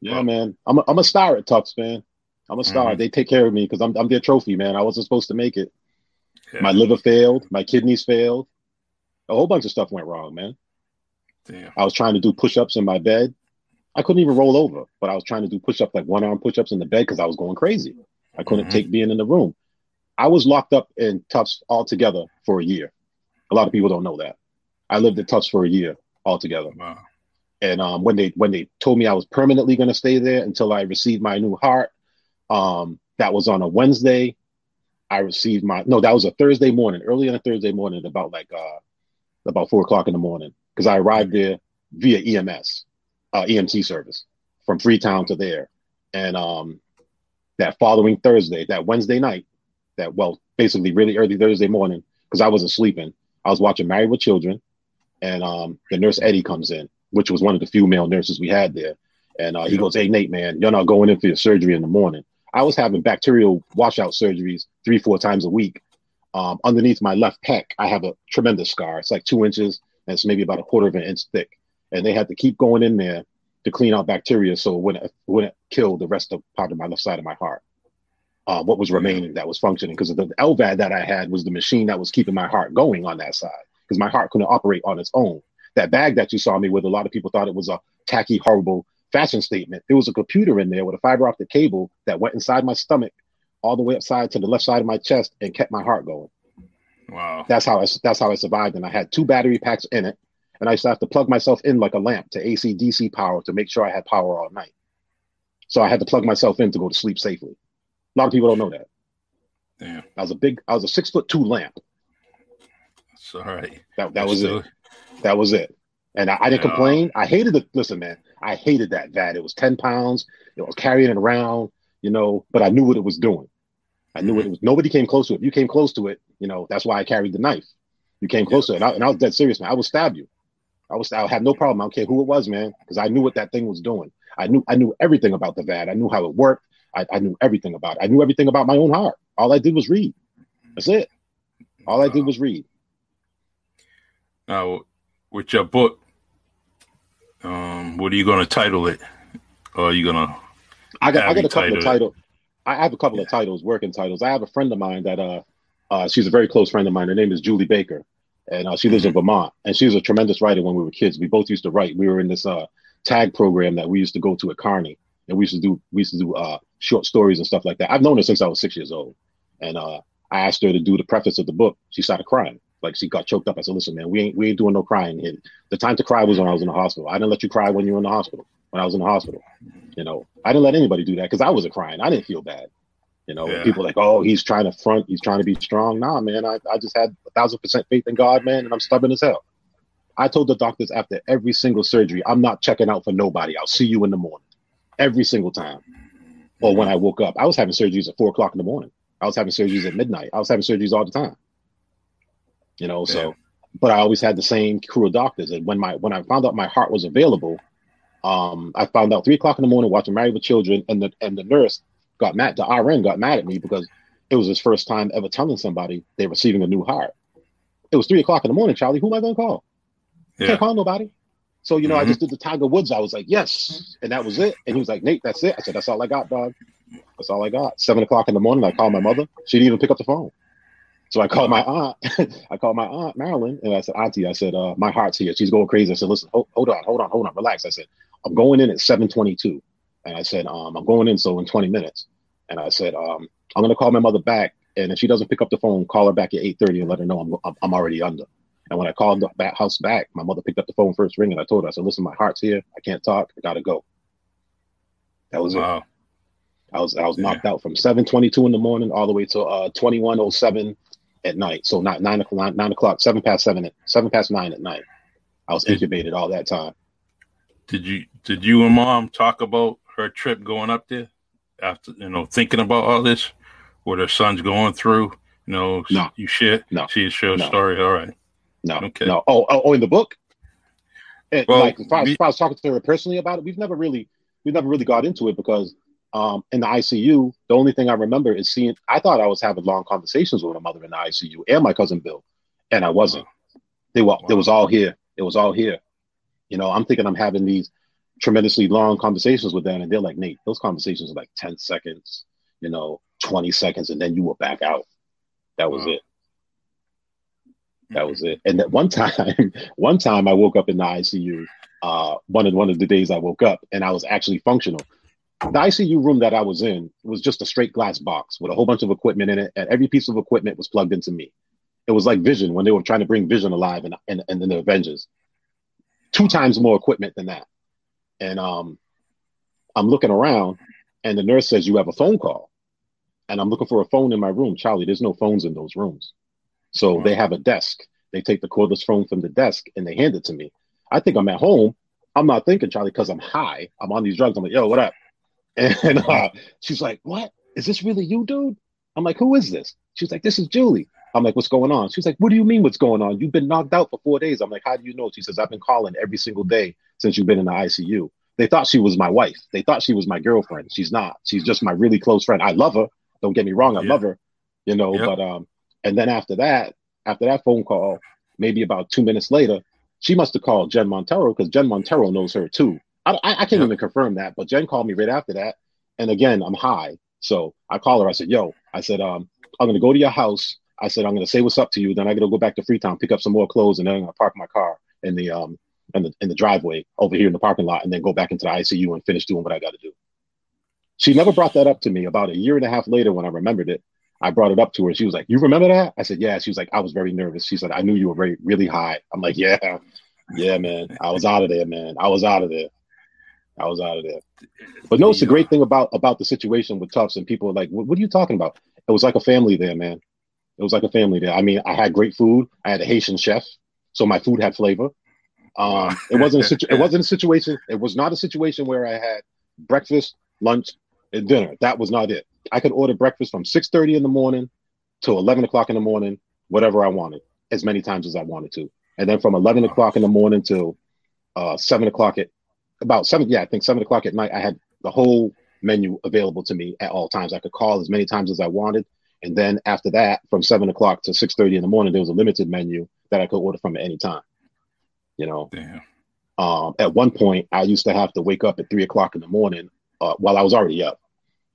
Yeah, man. I'm a, I'm a star at Tufts, man. I'm a star. Mm-hmm. They take care of me because I'm I'm their trophy, man. I wasn't supposed to make it. Yeah. My liver failed. My kidneys failed. A whole bunch of stuff went wrong, man. Damn. I was trying to do push-ups in my bed. I couldn't even roll over, but I was trying to do push-ups like one-arm push-ups in the bed because I was going crazy. I couldn't mm-hmm. take being in the room. I was locked up in Tufts altogether for a year. A lot of people don't know that. I lived in Tufts for a year altogether. Wow. And um, when they when they told me I was permanently going to stay there until I received my new heart, um, that was on a Wednesday. I received my no, that was a Thursday morning, early on a Thursday morning, about like uh, about four o'clock in the morning, because I arrived there via EMS, uh, EMT service from Freetown to there, and um, that following Thursday, that Wednesday night, that well, basically really early Thursday morning, because I wasn't sleeping, I was watching Married with Children, and um, the nurse Eddie comes in, which was one of the few male nurses we had there. And uh, he goes, Hey, Nate, man, you're not going in for your surgery in the morning. I was having bacterial washout surgeries three, four times a week. Um, underneath my left pec, I have a tremendous scar. It's like two inches and it's maybe about a quarter of an inch thick. And they had to keep going in there to clean out bacteria so it wouldn't kill the rest of part of my left side of my heart. Uh, what was remaining that was functioning because the LVAD that I had was the machine that was keeping my heart going on that side because my heart couldn't operate on its own that bag that you saw me with, a lot of people thought it was a tacky, horrible fashion statement. There was a computer in there with a fiber optic cable that went inside my stomach, all the way upside to the left side of my chest, and kept my heart going. Wow. That's how I that's how I survived. And I had two battery packs in it, and I used to have to plug myself in like a lamp to AC DC power to make sure I had power all night. So I had to plug myself in to go to sleep safely. A lot of people don't know that. Yeah. I was a big, I was a six foot two lamp. Sorry. That that was still, it. That was it. And I, I didn't complain. I hated it. Listen, man, I hated that VAD. It was 10 pounds. It was carrying it around, you know, but I knew what it was doing. I knew mm-hmm. it was. Nobody came close to it. If you came close to it, you know, that's why I carried the knife. You came close yeah. to it. And I, and I, was dead serious, man. I would stab you. I was, I had no problem. I don't care who it was, man, because I knew what that thing was doing. I knew, I knew everything about the VAD. I knew how it worked. I, I knew everything about it. I knew everything about my own heart. All I did was read. That's it. All I did was read. Now, with your book, um, what are you going to title it? Or are you going to? I got I got a couple of titles. I have a couple yeah. of titles, working titles. I have a friend of mine that uh, uh, she's a very close friend of mine. Her name is Julie Baker, and uh, she lives in Vermont. And she was a tremendous writer when we were kids. We both used to write. We were in this uh tag program that we used to go to at Kearney, and we used to do we used to do uh, short stories and stuff like that. I've known her since I was six years old, and uh, I asked her to do the preface of the book. She started crying, like she got choked up. I said, "Listen, man, we ain't we ain't doing no crying here. The time to cry was when I was in the hospital. I didn't let you cry when you were in the hospital. When I was in the hospital, you know, I didn't let anybody do that because I wasn't crying. I didn't feel bad. You know, yeah. people like, oh, he's trying to front, he's trying to be strong. Nah, man, I, I just had a thousand percent faith in God, man, and I'm stubborn as hell. I told the doctors after every single surgery, I'm not checking out for nobody. I'll see you in the morning. Every single time. Or when I woke up. I was having surgeries at four o'clock in the morning. I was having surgeries at midnight. I was having surgeries all the time. You know, so but I always had the same crew of doctors. And when my when I found out my heart was available, um, I found out three o'clock in the morning watching Married with Children, and the and the nurse got mad. The RN got mad at me because it was his first time ever telling somebody they're receiving a new heart. It was three o'clock in the morning, Charlie. Who am I going to call? Yeah. Can't call nobody. So you know, mm-hmm. I just did the Tiger Woods. I was like, yes, and that was it. And he was like, Nate, that's it. I said, that's all I got, dog. That's all I got. Seven o'clock in the morning, I called my mother. She didn't even pick up the phone. So I called my aunt. I called my aunt Marilyn, and I said, Auntie, I said, uh, my heart's here. She's going crazy. I said, listen, hold, hold on, hold on, hold on, relax. I said, I'm going in at 7:22, and I said, um, I'm going in so in 20 minutes. And I said, um, I'm gonna call my mother back, and if she doesn't pick up the phone, call her back at 8:30 and let her know I'm I'm already under. And when I called the back house back, my mother picked up the phone first ring, and I told her, I said, listen, my heart's here. I can't talk. I gotta go. That was wow. it. I was I was knocked out from 7:22 in the morning all the way to uh 21:07 at night. So not nine o'clock, nine o'clock, seven past seven, at, seven past nine at night. I was incubated all that time. Did you did you and mom talk about her trip going up there after you know thinking about all this, what her son's going through? You know, no, you share, no, she share no. story. All right, no, okay, no. Oh, oh, oh in the book. It, well, like if I, if I was talking to her personally about it, we've never really we've never really got into it because um, in the ICU, the only thing I remember is seeing. I thought I was having long conversations with my mother in the ICU and my cousin Bill, and I wasn't. They were. Wow. It was all here. It was all here. You know, I'm thinking I'm having these tremendously long conversations with them, and they're like, Nate, those conversations are like 10 seconds, you know, 20 seconds, and then you were back out. That was wow. it. That was it. And that one time, one time I woke up in the ICU. Uh, one of one of the days I woke up, and I was actually functional the ICU room that I was in was just a straight glass box with a whole bunch of equipment in it, and every piece of equipment was plugged into me. It was like Vision when they were trying to bring Vision alive and and, and the Avengers. Two times more equipment than that. And um, I'm looking around, and the nurse says, You have a phone call. And I'm looking for a phone in my room. Charlie, there's no phones in those rooms. So wow. they have a desk. They take the cordless phone from the desk and they hand it to me. I think I'm at home. I'm not thinking, Charlie, because I'm high. I'm on these drugs. I'm like, yo, what up? And uh, she's like, What? Is this really you, dude? I'm like, Who is this? She's like, This is Julie. I'm like, What's going on? She's like, What do you mean, what's going on? You've been knocked out for four days. I'm like, How do you know? She says, I've been calling every single day since you've been in the ICU. They thought she was my wife. They thought she was my girlfriend. She's not. She's just my really close friend. I love her. Don't get me wrong. I yeah. love her, you know, yep. but, um, and then after that, after that phone call, maybe about two minutes later, she must have called Jen Montero because Jen Montero knows her too. I, I, I can't yep. even confirm that, but Jen called me right after that and again, I'm high. So I call her. I said, yo, I said, um, I'm going to go to your house. I said, I'm going to say what's up to you. Then I got to go back to Freetown, pick up some more clothes, and then I'm going to park my car in the, um, in the, in the driveway over here in the parking lot and then go back into the ICU and finish doing what I got to do. She never brought that up to me. About a year and a half later, when I remembered it, I brought it up to her. She was like, "You remember that?" I said, "Yeah." She was like, "I was very nervous." She said, "I knew you were very, really high." I'm like, "Yeah, yeah, man. I was out of there, man. I was out of there." I was out of there. But no, it's the great thing about about the situation with Tufts and people are like, what, what, are you talking about? It was like a family there, man. It was like a family there. I mean, I had great food. I had a Haitian chef, so my food had flavor. Um, it wasn't a situ- it wasn't a situation. It was not a situation where I had breakfast, lunch, and dinner. That was not it. I could order breakfast from six thirty in the morning to eleven o'clock in the morning, whatever I wanted, as many times as I wanted to, and then from eleven o'clock in the morning till uh, seven o'clock at about seven, yeah, I think seven o'clock at night, I had the whole menu available to me at all times. I could call as many times as I wanted. And then after that, from seven o'clock to six thirty in the morning, there was a limited menu that I could order from at any time. You know. Um, at one point, I used to have to wake up at three o'clock in the morning uh, while I was already up,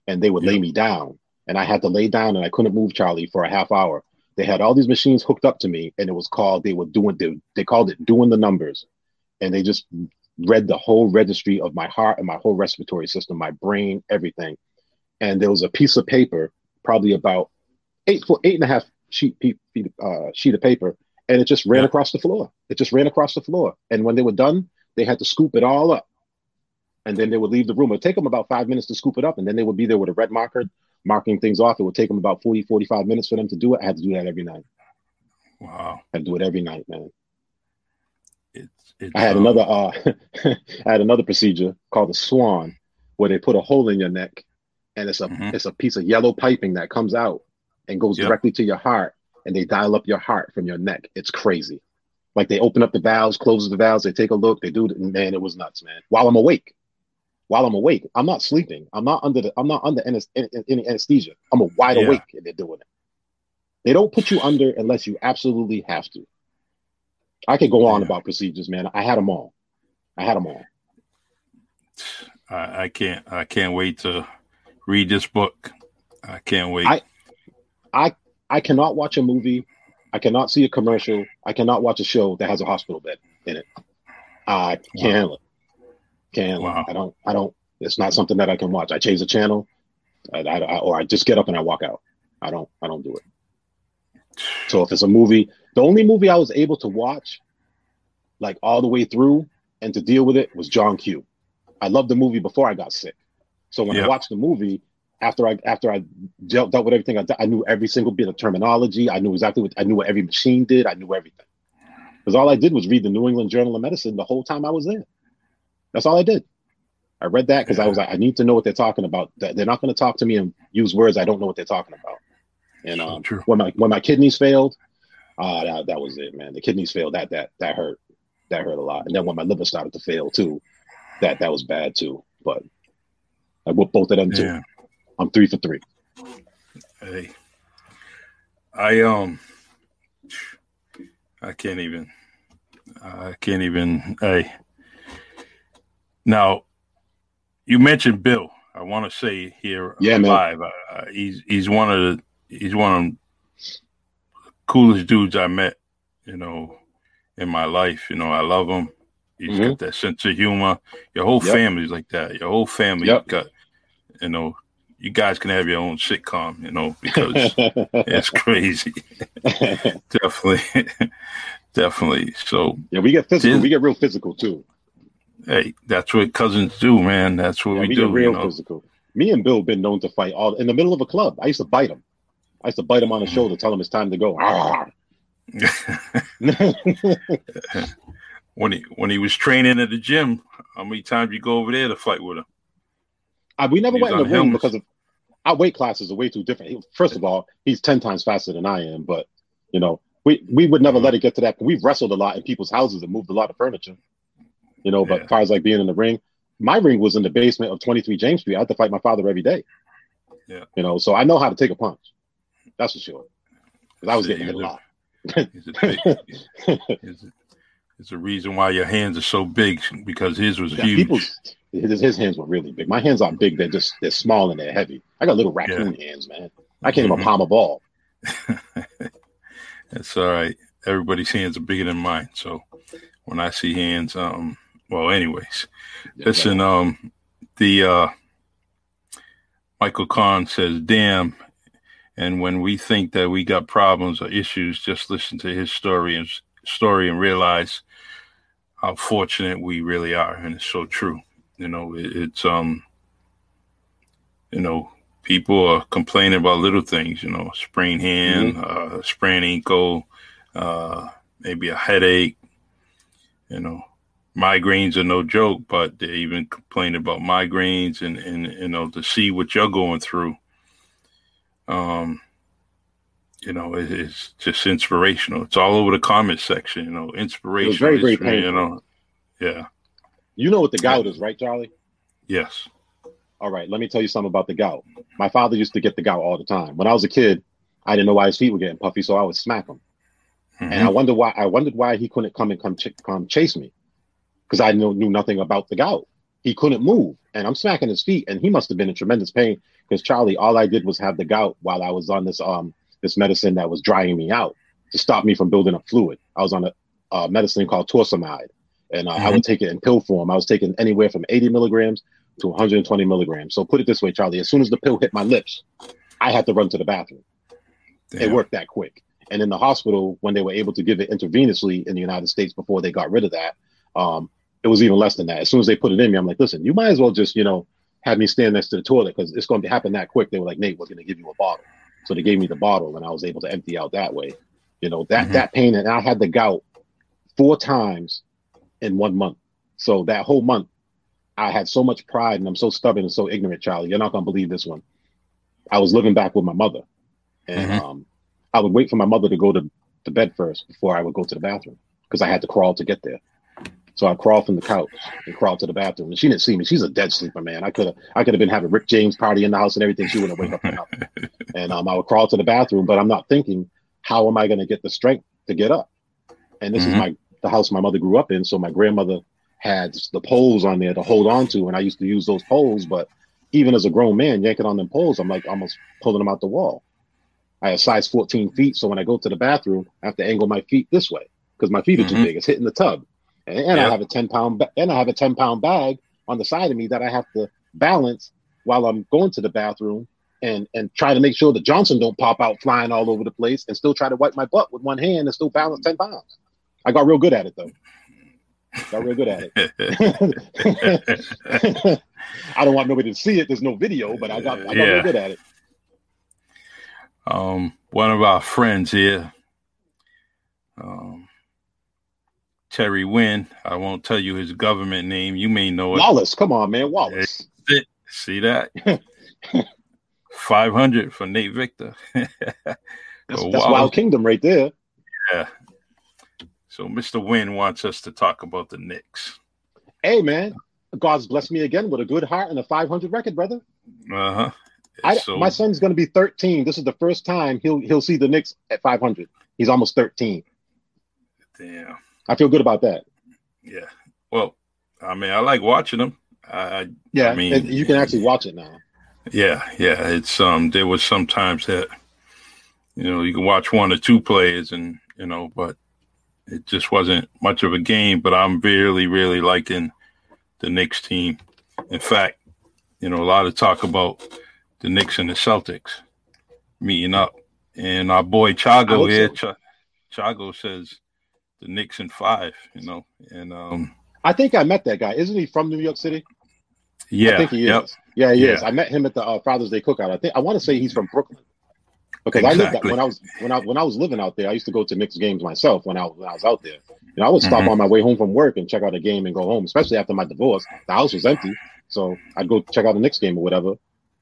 and they would lay me down, and I had to lay down, and I couldn't move Charlie for a half hour. They had all these machines hooked up to me, and it was called. They were doing. They, they called it doing the numbers, and they just read the whole registry of my heart and my whole respiratory system, my brain, everything. And there was a piece of paper, probably about eight foot, eight and a half sheet feet, uh, sheet of paper, and it just ran yeah. across the floor. It just ran across the floor. And when they were done, they had to scoop it all up, and then they would leave the room. It would take them about five minutes to scoop it up, and then they would be there with a red marker marking things off. It would take them about 40, 45 minutes for them to do it. I had to do that every night. Wow. I had to do it every night, man. It's, it's I had um, another uh I had another procedure called the swan where they put a hole in your neck and it's a mm-hmm. it's a piece of yellow piping that comes out and goes yep. directly to your heart and they dial up your heart from your neck. It's crazy. Like they open up the valves, closes the valves, they take a look, they do it, man, it was nuts, man. While I'm awake, while I'm awake, I'm not sleeping. I'm not under the. I'm not under any anesthesia. I'm a wide yeah. awake, and they're doing it. They don't put you under unless you absolutely have to. I could go on yeah. about procedures, man. I had them all. I had them all. I, I can't. I can't wait to read this book. I can't wait. I, I, I cannot watch a movie. I cannot see a commercial. I cannot watch a show that has a hospital bed in it. I can't wow. handle it. Can't. Wow. I don't. I don't. It's not something that I can watch. I change the channel, I, I, or I just get up and I walk out. I don't. I don't do it. So if it's a movie, the only movie I was able to watch, like all the way through, and to deal with it was John Q. I loved the movie before I got sick. So when. I watched the movie, after I after I dealt, dealt with everything, I, I knew every single bit of terminology. I knew exactly what I knew what every machine did. I knew everything because all I did was read the New England Journal of Medicine the whole time I was there. That's all I did. I read that because I was like, I need to know what they're talking about. They're not going to talk to me and use words I don't know what they're talking about. And um, True. when my when my kidneys failed, uh, that that was it, man. The kidneys failed. That that that hurt. That hurt a lot. And then when my liver started to fail too, that that was bad too. But I whooped both of them too. Yeah. I'm three for three. Hey, I um, I can't even. I can't even. Hey, now you mentioned Bill. I want to say here yeah, live, uh, he's he's one of the he's one of the coolest dudes I met. You know, in my life. You know, I love him. He's mm-hmm. got that sense of humor. Your whole yep. family's like that. Your whole family yep. got, you know, you guys can have your own sitcom, you know, because it's crazy. definitely, definitely. So yeah, we get physical. we get real physical too. Hey, that's what cousins do, man. That's what yeah, we, we, do. Real you know? physical. Me and Bill been known to fight all in the middle of a club. I used to bite him. I used to bite him on the mm. shoulder, tell him it's time to go. When he when he was training at the gym, how many times you go over there to fight with him? I, we never went in the ring because of our weight classes are way too different. First of all, he's ten times faster than I am, but you know, we we would never mm-hmm. let it get to that. We've wrestled a lot in people's houses and moved a lot of furniture. You know, yeah. but as far as like being in the ring, my ring was in the basement of 23 James Street. I had to fight my father every day. Yeah. You know, so I know how to take a punch. That's for sure. Because I was getting hit a lot. it's, a reason why your hands are so big because his was yeah, huge. His, his hands were really big. My hands aren't big; they're just they're small and they're heavy. I got little raccoon yeah. hands, man. I can't mm-hmm. even palm a ball. That's all right. Everybody's hands are bigger than mine, so when I see hands, um, well, anyways, yeah, listen, yeah. um, the uh, Michael Kahn says, "Damn." And when we think that we got problems or issues, just listen to his story and story and realize how fortunate we really are, and it's so true. You know, it, it's um, you know, people are complaining about little things. You know, sprained hand, mm-hmm. uh, sprained ankle, uh, maybe a headache. You know, migraines are no joke, but they even complain about migraines and and you know to see what you're going through. Um, you know, it, it's just inspirational. It's all over the comment section. You know, inspiration. Very, very painful. You know, yeah. You know what the gout is, right, Charlie? Yes. All right, let me tell you something about the gout. My father used to get the gout all the time. When I was a kid, I didn't know why his feet were getting puffy, so I would smack him. Mm-hmm. And I wondered why. I wondered why he couldn't come and come, ch- come chase me, because I knew, knew nothing about the gout. He couldn't move, and I'm smacking his feet, and he must have been in tremendous pain. Because Charlie, all I did was have the gout while I was on this um this medicine that was drying me out to stop me from building up fluid. I was on a, a medicine called torsemide, and uh, mm-hmm. I would take it in pill form. I was taking anywhere from 80 milligrams to 120 milligrams. So put it this way, Charlie: as soon as the pill hit my lips, I had to run to the bathroom. Damn. It worked that quick. And in the hospital, when they were able to give it intravenously in the United States before they got rid of that, um, it was even less than that. As soon as they put it in me, I'm like, listen, you might as well just, you know, have me stand next to the toilet because it's going to happen that quick. They were like, Nate, we're going to give you a bottle. So they gave me the bottle, and I was able to empty out that way. You know that mm-hmm. that pain, and I had the gout four times in one month. So that whole month, I had so much pride, and I'm so stubborn and so ignorant, Charlie. You're not gonna believe this one. I was living back with my mother, and mm-hmm. um, I would wait for my mother to go to the bed first before I would go to the bathroom because I had to crawl to get there. So I crawled from the couch and crawled to the bathroom. And she didn't see me. She's a dead sleeper, man. I could have I could have been having Rick James party in the house and everything. She wouldn't wake up and um, I would crawl to the bathroom, but I'm not thinking, how am I going to get the strength to get up? And this mm-hmm. is my the house my mother grew up in. So my grandmother had the poles on there to hold on to, and I used to use those poles. But even as a grown man, yanking on them poles, I'm like almost pulling them out the wall. I have size 14 feet, so when I go to the bathroom, I have to angle my feet this way because my feet are mm-hmm. too big. It's hitting the tub and, and yep. I have a ten pound and I have a ten pound bag on the side of me that I have to balance while I'm going to the bathroom and and try to make sure the Johnson don't pop out flying all over the place and still try to wipe my butt with one hand and still balance ten pounds. I got real good at it though. Got real good at it. I don't want nobody to see it. There's no video, but I got I got yeah. real good at it. Um, one of our friends here, um, Terry Wynn. I won't tell you his government name. You may know it. Wallace. Come on, man. Wallace. See that? 500 for Nate Victor. that's, that's Wild Kingdom right there. Yeah. So Mr. Wynn wants us to talk about the Knicks. Hey, man. God's blessed me again with a good heart and a 500 record, brother. Uh huh. So, my son's going to be 13. This is the first time he'll he'll see the Knicks at 500. He's almost 13. Damn. I feel good about that. Yeah. Well, I mean, I like watching them. I, yeah. I mean, you can actually watch it now. Yeah, yeah. It's um. There was sometimes that, you know, you can watch one or two plays, and you know, but it just wasn't much of a game. But I'm really, really liking the Knicks team. In fact, you know, a lot of talk about the Knicks and the Celtics meeting up, and our boy Chago here, so. Ch- Chago says the Knicks in five, you know, and um, I think I met that guy. Isn't he from New York City? Yeah, I think he yep. is. Yeah, he yeah. is. I met him at the uh, Father's Day cookout. I think I want to say he's from Brooklyn because exactly. I lived that when I was when I when I was living out there. I used to go to Knicks games myself when I when I was out there. And I would stop mm-hmm. on my way home from work and check out a game and go home. Especially after my divorce, the house was empty, so I'd go check out the Knicks game or whatever,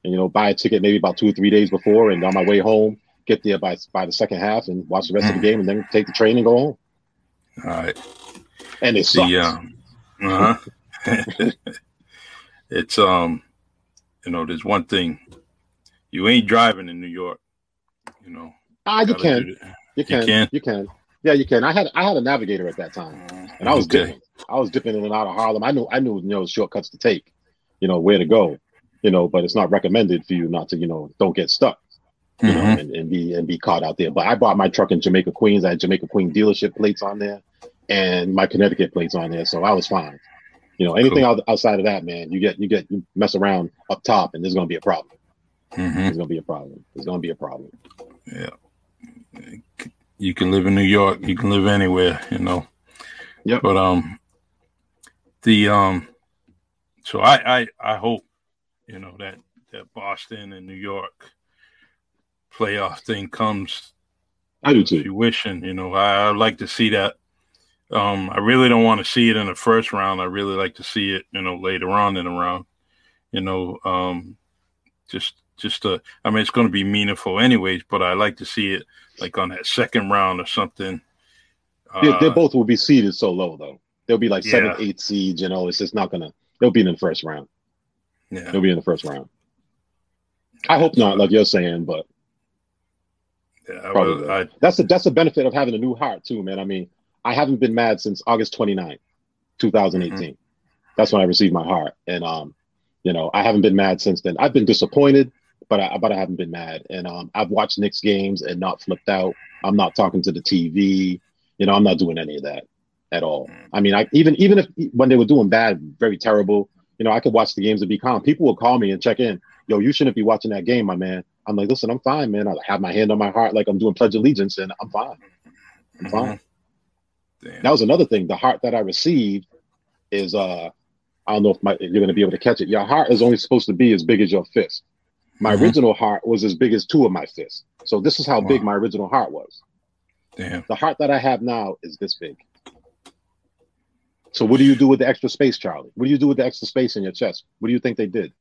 and you know, buy a ticket maybe about two or three days before, and on my way home, get there by by the second half and watch the rest mm-hmm. of the mm. game, and then take the train and go home. All right. And it sucks. The, um, uh-huh. it's um, you know, there's one thing. You ain't driving in New York. You know. Ah, you can. You can. You can. You can. Yeah, you can. I had I had a navigator at that time, and I was okay. dipping. I was dipping in and out of Harlem. I knew I knew you know shortcuts to take, you know where to go, you know. But it's not recommended for you not to you know don't get stuck you mm-hmm. know, and, and, be and be caught out there. But I bought my truck in Jamaica Queens. I had Jamaica Queen dealership plates on there, and my Connecticut plates on there, so I was fine. You know, anything cool. outside of that, man, you get you get you mess around up top, and there's going to be a problem. Mm-hmm. There's going to be a problem. There's going to be a problem. Yeah, you can live in New York. You can live anywhere. You know. Yeah. But um, the um, so I I I hope you know that that Boston and New York playoff thing comes I do too. Fruition, you know, I, I like to see that. Um, I really don't want to see it in the first round. I really like to see it, you know, later on in the round. You know, um, just just uh, I mean, it's going to be meaningful anyways, but I like to see it like on that second round or something. Uh, they both will be seeded so low though. They'll be like seven, yeah. eight seeds. You know, it's just not gonna. They'll be in the first round. Yeah, they'll be in the first round. I hope not, like you're saying, but yeah, Probably. I, that's the that's the benefit of having a new heart too, man. I mean, I haven't been mad since August 29, 2018. Mm-hmm. That's when I received my heart, and um, you know, I haven't been mad since then. I've been disappointed, but I but I haven't been mad, and um, I've watched Knicks games and not flipped out. I'm not talking to the TV. You know, I'm not doing any of that. at all. Mm. I mean, I even even if when they were doing bad, very terrible, you know, I could watch the games and be calm. People would call me and check in. Yo, you shouldn't be watching that game, my man. I'm like, listen, I'm fine, man. I have my hand on my heart, like I'm doing Pledge Allegiance, and I'm fine. I'm mm-hmm. fine. Damn. That was another thing. The heart that I received is uh I don't know if, my, if you're going to be able to catch it. Your heart is only supposed to be as big as your fist. My mm-hmm. original heart was as big as two of my fists. So this is how wow. big my original heart was. Damn. The heart that I have now is this big. So what do you do with the extra space, Charlie? What do you do with the extra space in your chest? What do you think they did?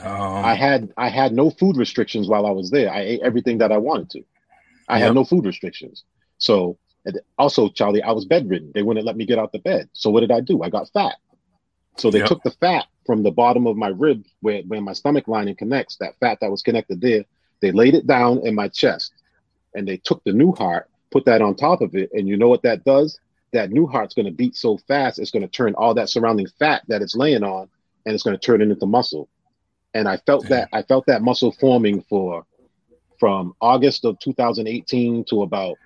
Um, I had I had no food restrictions while I was there. I ate everything that I wanted to. I yep. had no food restrictions. So also, Charlie, I was bedridden. They wouldn't let me get out the bed. So what did I do? I got fat. So they yep. took the fat from the bottom of my rib where, where my stomach lining connects, that fat that was connected there, they laid it down in my chest and they took the new heart, put that on top of it. And you know what that does? That new heart's going to beat so fast, it's going to turn all that surrounding fat that it's laying on and it's going to turn it into muscle. And I felt that I felt that muscle forming for from August of 2018 to about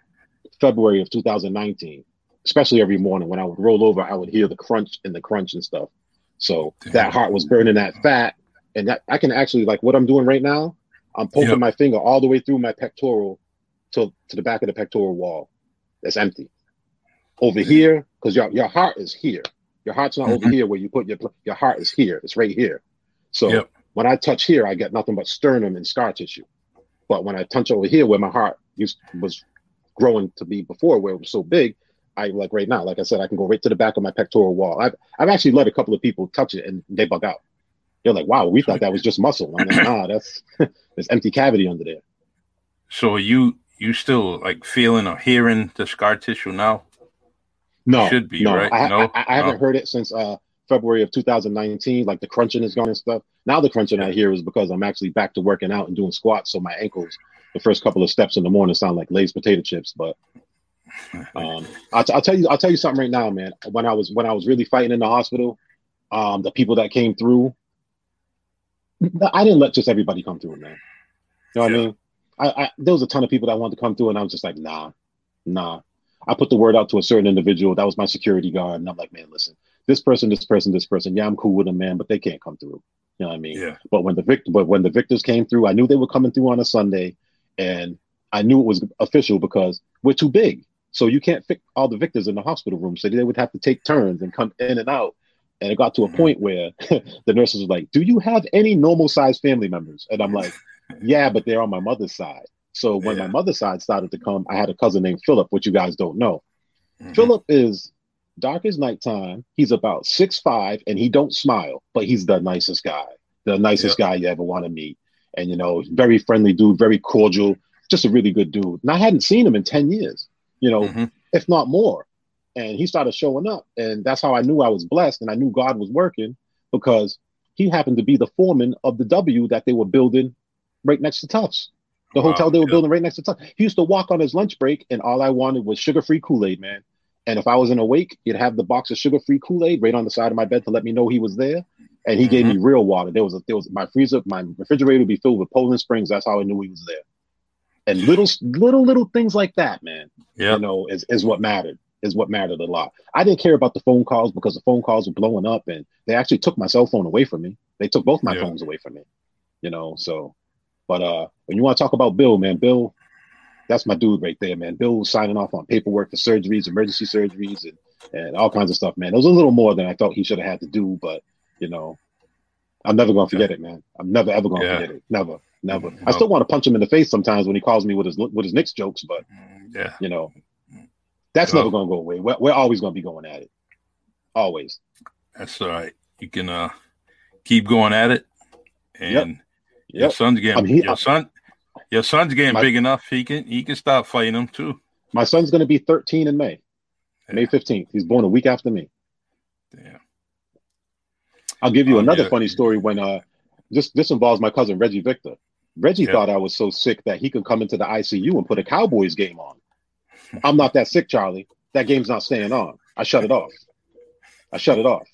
February of 2019, especially every morning when I would roll over, I would hear the crunch and the crunch and stuff. So Damn. that heart was burning that fat. And that I can actually like what I'm doing right now. I'm poking yep. my finger all the way through my pectoral to, to the back of the pectoral wall. That's empty. Over here, because your your heart is here. Your heart's not mm-hmm. over here where you put your your heart is here. It's right here. So yep. when I touch here, I get nothing but sternum and scar tissue. But when I touch over here where my heart used was growing to be before where it was so big. I like right now, like I said, I can go right to the back of my pectoral wall. I've I've actually let a couple of people touch it and they bug out. They're like, "Wow, we thought that was just muscle." I'm like, "Nah, that's there's empty cavity under there." So you you still like feeling or hearing the scar tissue now? No, you should be no. right. I, no, I, I haven't heard it since uh, February of 2019. Like the crunching is gone and stuff. Now the crunching I hear is because I'm actually back to working out and doing squats, so my ankles the first couple of steps in the morning sound like Lay's potato chips, but um, I'll, t- I'll, tell you, I'll tell you something right now, man. When I was when I was really fighting in the hospital, um, the people that came through, I didn't let just everybody come through, man. You know what yeah. I mean? I, I, there was a ton of people that wanted to come through, and I was just like, nah, nah. I put the word out to a certain individual that was my security guard, and I'm like, man, listen, this person, this person, this person, yeah, I'm cool with them, man, but they can't come through. You know what I mean? Yeah. But when the vict- but when the victors came through, I knew they were coming through on a Sunday, and I knew it was official because we're too big. So you can't fit all the victors in the hospital room. So they would have to take turns and come in and out. And it got to a mm-hmm. point where the nurses were like, Do you have any normal sized family members? And I'm like, Yeah, but they're on my mother's side. So when yeah. my mother's side started to come, I had a cousin named Philip, which you guys don't know. Mm-hmm. Philip is dark as nighttime. He's about six five and he don't smile, but he's the nicest guy, the nicest yep. guy you ever want to meet and you know, very friendly dude, very cordial, just a really good dude. And I hadn't seen him in 10 years, you know, mm-hmm. if not more. And he started showing up. And that's how I knew I was blessed and I knew God was working because he happened to be the foreman of the W that they were building right next to Tufts. The wow, hotel they were yeah. building right next to Tufts. He used to walk on his lunch break, and all I wanted was sugar free Kool Aid, man. And if I was in a wake, he'd have the box of sugar free Kool Aid right on the side of my bed to let me know he was there and he mm-hmm. gave me real water. There was a, there was my freezer, my refrigerator would be filled with Poland Springs. That's how I knew he was there. And little little little things like that, man. Yeah, you know, is is what mattered. Is what mattered a lot. I didn't care about the phone calls because the phone calls were blowing up, and they actually took my cell phone away from me. They took both my yeah. phones away from me. You know, so. But uh, when you want to talk about Bill, man, Bill, that's my dude right there, man. Bill was signing off on paperwork for surgeries, emergency surgeries, and, and all kinds of stuff, man. It was a little more than I thought he should have had to do, but you know, I'm never gonna forget it, man. I'm never ever gonna yeah. forget it. Never, never. No. I still want to punch him in the face sometimes when he calls me with his with his Knicks jokes, but mm, yeah, you know, that's never gonna go away. We're, we're always gonna be going at it, always. That's all right. You can uh keep going at it, and yep. Yep. your son's getting he, your son. Your son's getting my, big enough. He can he can stop fighting them too. My son's going to be 13 in May, yeah. May 15th. He's born a week after me. I'll give you oh, another yeah. funny story when uh this this involves my cousin Reggie Victor. Reggie thought I was so sick that he could come into the ICU and put a Cowboys game on. I'm not that sick, Charlie. That game's not staying on. I shut it off. I shut it off.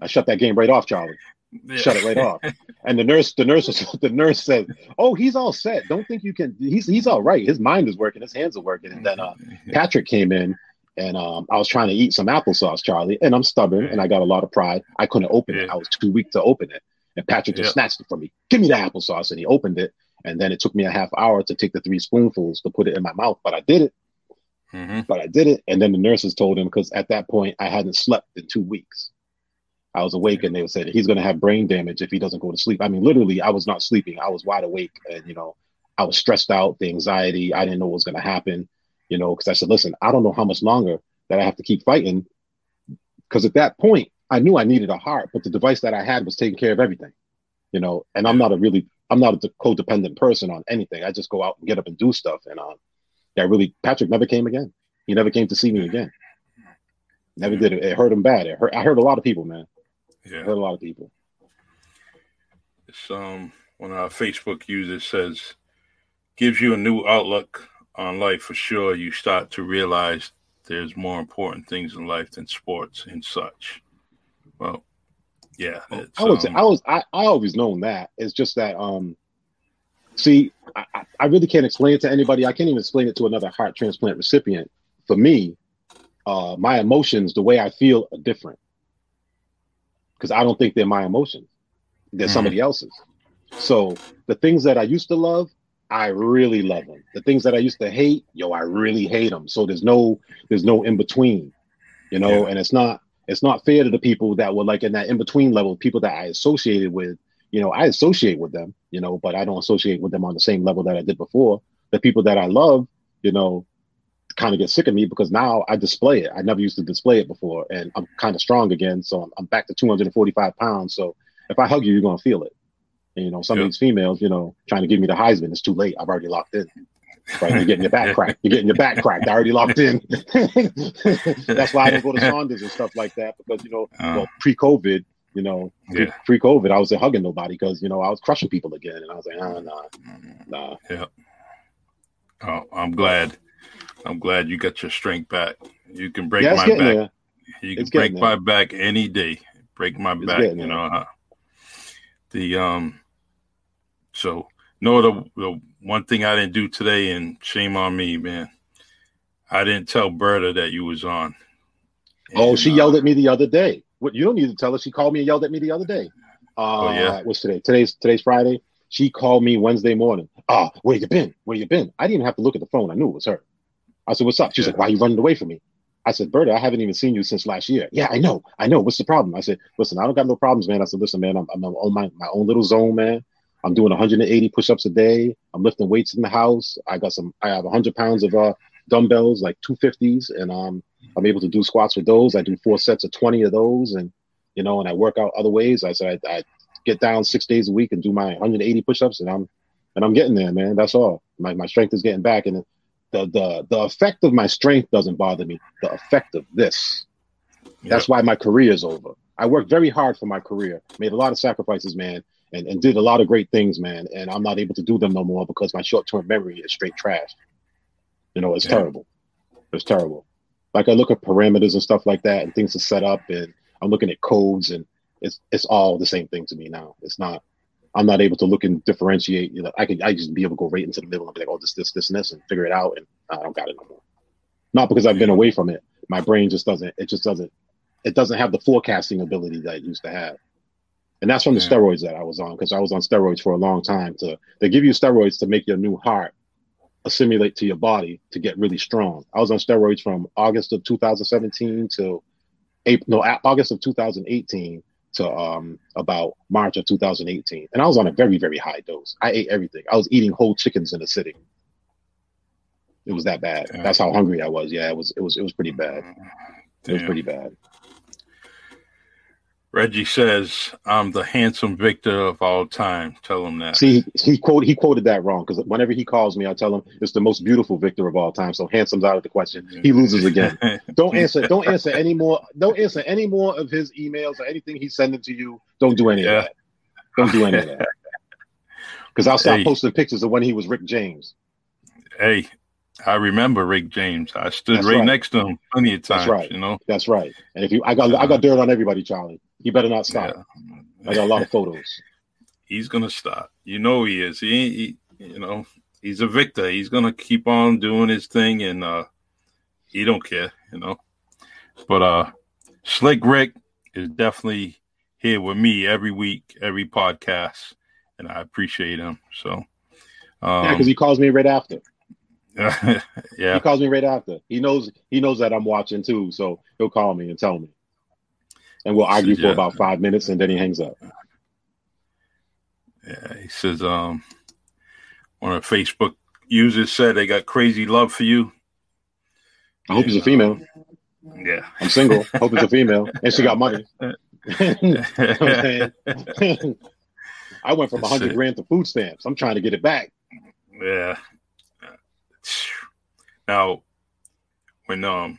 I shut that game right off, Charlie. Yeah. Shut it right off. And the nurse, the nurse, the nurse said, "Oh, he's all set. Don't think you can. He's he's all right. His mind is working. His hands are working." And then uh, Patrick came in and um, I was trying to eat some applesauce, Charlie, and I'm stubborn and I got a lot of pride. I couldn't open yeah. it. I was too weak to open it. And Patrick just snatched it from me. Give me the applesauce. And he opened it. And then it took me a half hour to take the three spoonfuls to put it in my mouth. But I did it. Mm-hmm. But I did it. And then the nurses told him because at that point I hadn't slept in two weeks. I was awake and they said he's going to have brain damage if he doesn't go to sleep. I mean, literally, I was not sleeping. I was wide awake and, you know, I was stressed out, the anxiety. I didn't know what was going to happen, you know, because I said, listen, I don't know how much longer that I have to keep fighting. Because at that point, I knew I needed a heart, but the device that I had was taking care of everything, you know, and I'm not a really, I'm not a codependent person on anything. I just go out and get up and do stuff. And um, yeah, really, Patrick never came again. He never came to see me again. Never did it. It hurt him bad. It hurt, I heard a lot of people, man. Yeah. I heard a lot of people. It's um one of our Facebook users says gives you a new outlook on life for sure. You start to realize there's more important things in life than sports and such. Well, yeah. I was um, I was I, I always known that. It's just that um see I, I really can't explain it to anybody. I can't even explain it to another heart transplant recipient. For me, uh my emotions, the way I feel are different because I don't think they're my emotions. They're mm-hmm. somebody else's. So the things that I used to love, I really love them. The things that I used to hate, yo, I really hate them. So there's no there's no in between, you know. Yeah. And it's not it's not fair to the people that were like in that in between level, people that I associated with. You know, I associate with them, you know, but I don't associate with them on the same level that I did before. The people that I love, you know, kind of get sick of me because now I display it. I never used to display it before, and I'm kind of strong again. So I'm, I'm back to 245 pounds. So if I hug you, you're gonna feel it. And, you know, some yep. of these females, you know, trying to give me the Heisman, it's too late. I've already locked in. Right, you're getting your back cracked. You're getting your back cracked. I already locked in. That's why I don't go to Saunders and stuff like that because you know, uh, well, pre-COVID, you know, yeah. pre-COVID, I wasn't hugging nobody because you know I was crushing people again, and I was like, ah, nah, nah. Yeah. Oh, I'm glad. I'm glad you got your strength back. You can break yeah, my back. There. You can break my back any day. Break my it's back. You know. Uh, the um. So no, the, the one thing I didn't do today, and shame on me, man. I didn't tell Berta that you was on. Oh, and, oh, she uh, yelled at me the other day. What you don't need to tell her. She called me and yelled at me the other day. Uh, oh yeah. What's today? Today's today's Friday. She called me Wednesday morning. Ah, oh, where you been? Where you been? I didn't even have to look at the phone. I knew it was her. I said, "What's up?" She's yeah. like, "Why are you running away from me?" I said, Berta, I haven't even seen you since last year. Yeah, I know. I know. What's the problem? I said, listen, I don't got no problems, man. I said, listen, man, I'm, I'm on my, my own little zone, man. I'm doing 180 push-ups a day. I'm lifting weights in the house. I got some. I have 100 pounds of uh, dumbbells, like 250s, and um, I'm able to do squats with those. I do four sets of 20 of those, and you know, and I work out other ways. I said I, I get down six days a week and do my 180 push-ups, and I'm and I'm getting there, man. That's all. My my strength is getting back, and the the the effect of my strength doesn't bother me. The effect of this. Yep. That's why my career is over. I worked very hard for my career, made a lot of sacrifices, man, and, and did a lot of great things, man. And I'm not able to do them no more because my short term memory is straight trash. You know, it's yeah. terrible. It's terrible. Like I look at parameters and stuff like that and things to set up and I'm looking at codes and it's it's all the same thing to me now. It's not I'm not able to look and differentiate. You know, I could I just be able to go right into the middle and be like, oh, this, this, this, and this, and figure it out, and I don't got it no more. Not because I've been away from it. My brain just doesn't. It just doesn't. It doesn't have the forecasting ability that it used to have. And that's from the steroids that I was on because I was on steroids for a long time. To they give you steroids to make your new heart assimilate to your body to get really strong. I was on steroids from August of 2017 to April, no, August of 2018 to um, about March of 2018, and I was on a very very high dose. I ate everything. I was eating whole chickens in a sitting. It was that bad. Damn. That's how hungry I was. Yeah, it was. It was. It was pretty bad. It was pretty bad. Reggie says, "I'm the handsome victor of all time." Tell him that. See, he quoted he quoted that wrong because whenever he calls me, I tell him it's the most beautiful victor of all time. So handsome's out of the question. He loses again. don't answer. Don't answer any more. Don't answer any more of his emails or anything he's sending to you. Don't do any yeah. of that. Don't do any of that. Because I'll stop hey. posting pictures of when he was Rick James. Hey, I remember Rick James. I stood right, right, next to him plenty of times. That's right. You know. That's right. And if you, I got, I got dirt on everybody, Charlie. He better not stop. Yeah. I got a lot of photos. He's gonna stop. You know he is. He, he, you know, he's a victor. He's gonna keep on doing his thing, and uh, he don't care, you know. But uh, Slick Rick is definitely here with me every week, every podcast, and I appreciate him. So, um, yeah, because he calls me right after. yeah, he calls me right after. He knows he knows that I'm watching too, so he'll call me and tell me, and we'll argue yeah. for about five minutes, and then he hangs up. Yeah, he says, um, one of Facebook users said they got crazy love for you. I hope he's a female. Um, yeah, I'm single. hope it's a female, and she got money. I went from hundred grand to food stamps. I'm trying to get it back. Yeah. Now, when um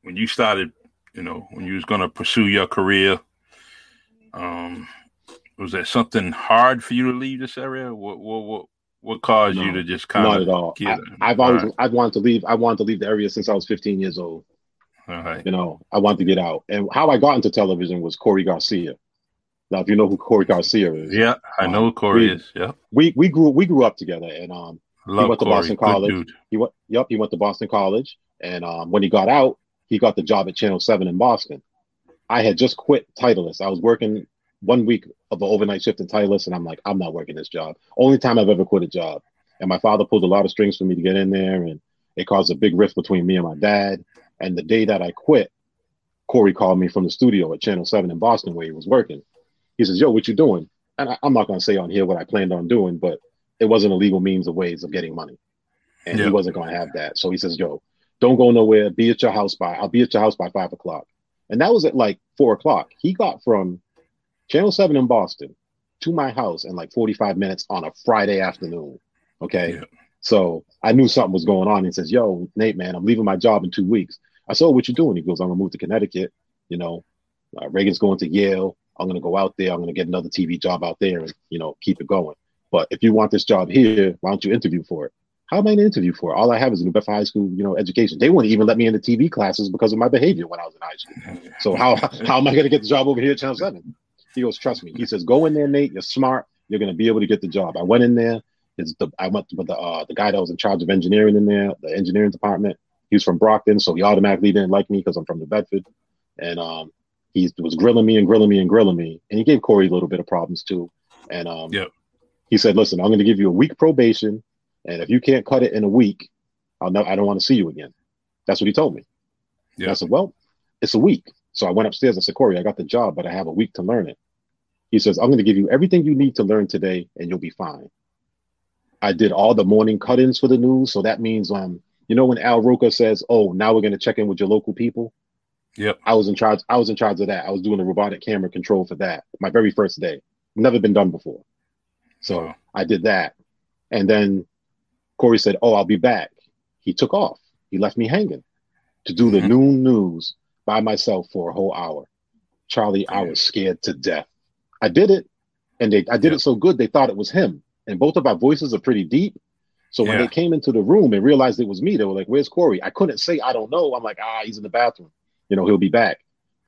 when you started, you know, when you was gonna pursue your career, um, was there something hard for you to leave this area? What what what what caused no, you to just kind not of not at all? I, have always right. I've wanted to leave. I wanted to leave the area since I was 15 years old. All right. You know, I wanted to get out. And how I got into television was Corey Garcia. Now, if you know who Corey Garcia is, yeah, I know who Corey we, is. Yeah, we we grew we grew up together, and um, Love he went Corey. to Boston College. He went, yep, he went to Boston College, and um, when he got out, he got the job at Channel Seven in Boston. I had just quit Titleist. I was working one week of an overnight shift in Titleist, and I'm like, I'm not working this job. Only time I've ever quit a job. And my father pulled a lot of strings for me to get in there, and it caused a big rift between me and my dad. And the day that I quit, Corey called me from the studio at Channel 7 in Boston where he was working. He says, Yo, what you doing? And I, am not going to say on here what I planned on doing, but it wasn't a legal means of ways of getting money. And he wasn't going to have that. So he says, Yo, don't go nowhere. Be at your house by, I'll be at your house by five o'clock. And that was at like four o'clock. He got from Channel 7 in Boston to my house in like 45 minutes on a Friday afternoon. Okay. Yeah. So I knew something was going on. He says, Yo, Nate, man, I'm leaving my job in two weeks. I said, oh, What you're doing? He goes, I'm going to move to Connecticut. You know, uh, Reagan's going to Yale. I'm going to go out there. I'm going to get another TV job out there and, you know, keep it going. But if you want this job here, why don't you interview for it? How am I going to interview for? All I have is a New Bedford High School, you know, education. They wouldn't even let me into TV classes because of my behavior when I was in high school. So how how am I going to get the job over here at Channel 7? He goes, trust me. He says, go in there, Nate. You're smart. You're going to be able to get the job. I went in there. It's the I went with the uh, the guy that was in charge of engineering in there, the engineering department. He was from Brockton, so he automatically didn't like me because I'm from the Bedford. And um, he was grilling me and grilling me and grilling me. And he gave Corey a little bit of problems too. And um, yep. he said, listen, I'm going to give you a week probation. And if you can't cut it in a week, I'll know I don't want to see you again. That's what he told me. Yeah. I said, well, it's a week. So I went upstairs. I said, Corey, I got the job, but I have a week to learn it. He says, I'm going to give you everything you need to learn today and you'll be fine. I did all the morning cut-ins for the news. So that means, um, you know, when Al Roker says, oh, now we're going to check in with your local people. Yep. I was in charge. I was in charge of that. I was doing the robotic camera control for that. My very first day. Never been done before. So wow. I did that. And then Corey said, oh, I'll be back. He took off. He left me hanging to do the mm-hmm. noon news by myself for a whole hour. Charlie, I was scared to death. I did it, and they I did it so good they thought it was him. And both of our voices are pretty deep. So when yeah. they came into the room and realized it was me, they were like, "Where's Corey?" I couldn't say I don't know. I'm like, "Ah, he's in the bathroom. You know, he'll be back."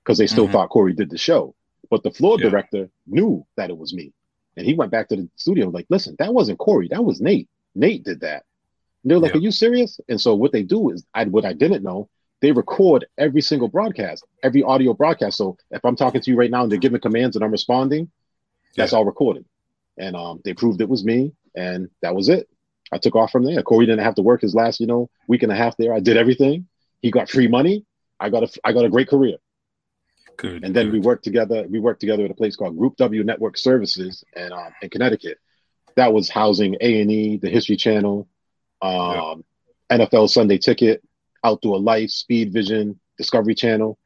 Because they still mm-hmm. thought Corey did the show. But the floor yeah. director knew that it was me, and he went back to the studio like, "Listen, that wasn't Corey. That was Nate. Nate did that." And they're like, yeah. "Are you serious?" And so what they do is, I what I didn't know, they record every single broadcast, every audio broadcast. So if I'm talking to you right now and they're giving commands and I'm responding, that's yeah. all recorded. And um, they proved it was me, and that was it. I took off from there. Corey didn't have to work his last, you know, week and a half there. I did everything. He got free money. I got a I got a great career. Good. And then good. we worked together. We worked together at a place called Group W Network Services, and um, in Connecticut. That was housing A and E, the History Channel, um, yeah. NFL Sunday Ticket, Outdoor Life, Speed Vision, Discovery Channel,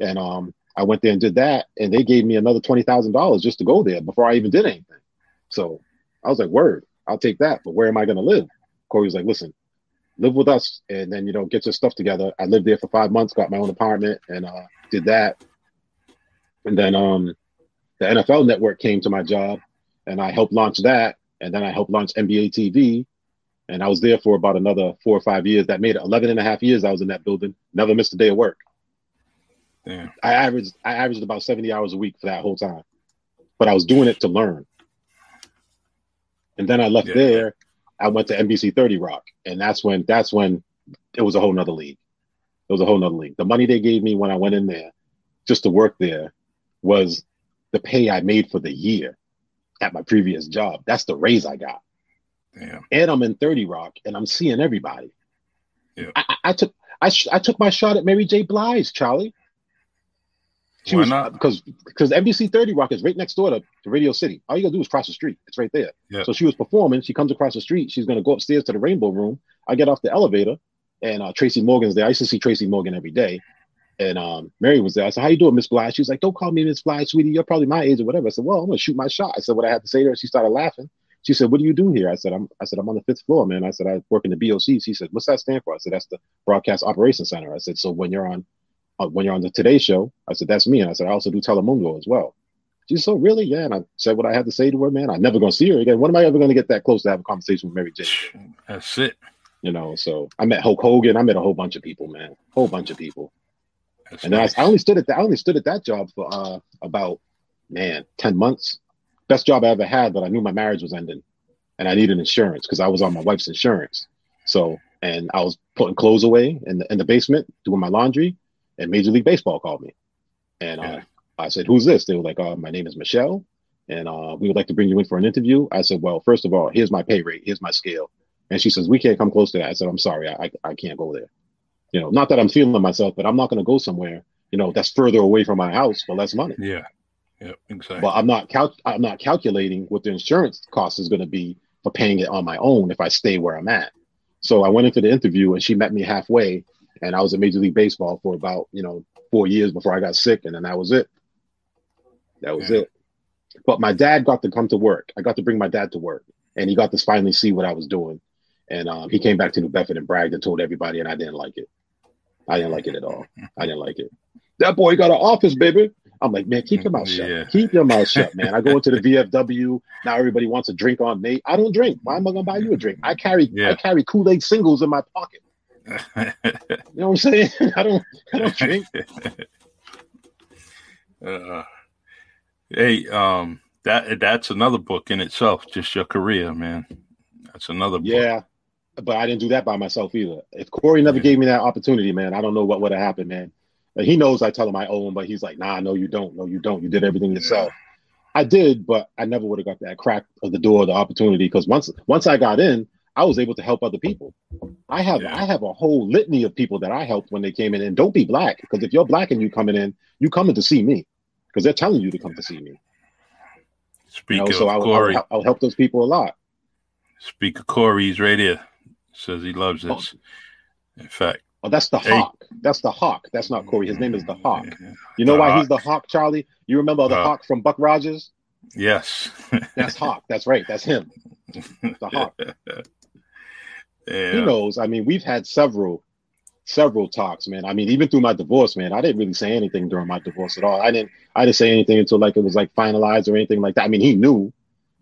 and um, I went there and did that, and they gave me another twenty thousand dollars just to go there before I even did anything. So I was like, "Word, I'll take that." But where am I going to live? Corey was like, "Listen, live with us, and then you know get your stuff together." I lived there for five months, got my own apartment, and uh, did that. And then um, the NFL Network came to my job, and I helped launch that, and then I helped launch NBA TV, and I was there for about another four or five years. That made it 11 and a half years I was in that building. Never missed a day of work. Damn. I averaged I averaged about 70 hours a week for that whole time. But I was doing it to learn. And then I left yeah. there. I went to NBC 30 Rock. And that's when that's when it was a whole nother league. It was a whole nother league. The money they gave me when I went in there just to work there was the pay I made for the year at my previous job. That's the raise I got. Damn. And I'm in 30 Rock and I'm seeing everybody. Yeah. I, I, took I, sh- I took my shot at Mary J. Blige, Charlie. She Why was not? because because NBC 30 Rock is right next door to, to Radio City. All you gotta do is cross the street. It's right there. Yeah. So she was performing. She comes across the street. She's gonna go upstairs to the Rainbow Room. I get off the elevator, and uh, Tracy Morgan's there. I used to see Tracy Morgan every day, and um, Mary was there. I said, "How you doing, Miss Blige?" She was like, "Don't call me Miss Blige, sweetie. You're probably my age or whatever." I said, "Well, I'm gonna shoot my shot." I said what I had to say to her. She started laughing. She said, "What do you do here?" I said, "I'm." I said, "I'm on the fifth floor, man." I said, "I work in the BOC." She said, "What's that stand for?" I said, "That's the Broadcast Operations Center." I said, "So when you're on, uh, when you're on the Today Show," I said, "That's me." And I said, "I also do Telemundo as well." She said, "So really, yeah." And I said what I had to say to her, man. I'm never gonna see her again. When am I ever gonna get that close to have a conversation with Mary J? That's it. You know, so I met Hulk Hogan. I met a whole bunch of people, man. Whole bunch of people. That's And nice. I, I only stood at that. I only stood at that job for uh, about man ten months. Best job I ever had, but I knew my marriage was ending, and I needed insurance because I was on my wife's insurance. So, and I was putting clothes away in the in the basement doing my laundry, and Major League Baseball called me, and uh, Yeah. I said, "Who's this?" They were like, uh, "My name is Michelle, and uh, we would like to bring you in for an interview." I said, "Well, first of all, here's my pay rate, here's my scale," and she says, "We can't come close to that." I said, "I'm sorry, I I, I can't go there." You know, not that I'm feeling myself, but I'm not going to go somewhere you know that's further away from my house for less money. yeah. Yep. Exactly. But I'm not cal- I'm not calculating what the insurance cost is going to be for paying it on my own if I stay where I'm at. So I went into the interview and she met me halfway, and I was in Major League Baseball for about you know four years before I got sick, and then that was it. That was Yeah. it. But my dad got to come to work. I got to bring my dad to work, and he got to finally see what I was doing. And um, he came back to New Bedford and bragged and told everybody, and I didn't like it. I didn't like it at all. I didn't like it. That boy got an office, baby. I'm like, man, keep your mouth shut. Yeah. Keep your mouth shut, man. I go into the VFW. Now everybody wants a drink on me. I don't drink. Why am I gonna buy you a drink? I carry Yeah. I carry Kool-Aid singles in my pocket. You know what I'm saying? I don't I don't drink. uh, hey, um, that that's another book in itself. Just your career, man. That's another book. Yeah. But I didn't do that by myself either. If Corey never gave me that opportunity, man, I don't know what would have happened, man. Like, he knows I tell him I owe him, but he's like, nah, no, you don't. No, you don't. You did everything yourself. I did, but I never would have got that crack of the door, the opportunity. Because once once I got in, I was able to help other people. I have Yeah. I have a whole litany of people that I helped when they came in. And don't be black, because if you're black and you coming in, you coming to see me, because they're telling you to come to see me. You Speak know, of so I, Corey. I'll, I'll help those people a lot. Speak of Corey's right here. Says he loves this. In fact, Oh, that's the hawk. That's the hawk. That's not Corey. His name is the hawk. You know The why Hawk. he's the hawk, Charlie? You remember the Uh, hawk from Buck Rogers? Yes. That's Hawk. That's right. That's him. The hawk. yeah. He knows. I mean, we've had several, several talks, man. I mean, even through my divorce, man, I didn't really say anything during my divorce at all. I didn't. I didn't say anything until like it was like finalized or anything like that. I mean, he knew,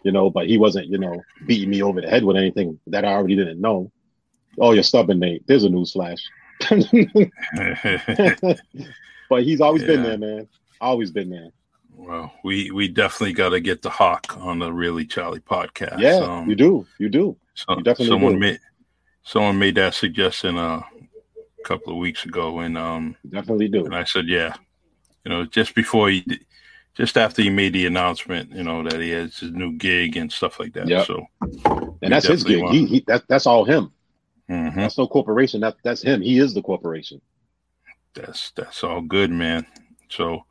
you know, but he wasn't, you know, beating me over the head with anything that I already didn't know. Oh, you're stubborn, Nate. There's a news flash. but he's always been there, man. Always been there. well, we we definitely got to get the hawk on the Really Charlie podcast. Yeah, Um, you do. You do. So, You definitely someone do. made someone made that suggestion uh, a couple of weeks ago, and um, definitely do. and I said, yeah, you know, just before he, just after he made the announcement, you know, that he has his new gig and stuff like that. Yep. So, And that's his gig. want- He, he that, that's all him. Mhm, That's no corporation. That that's him. He is the corporation. that's that's all good, man. So,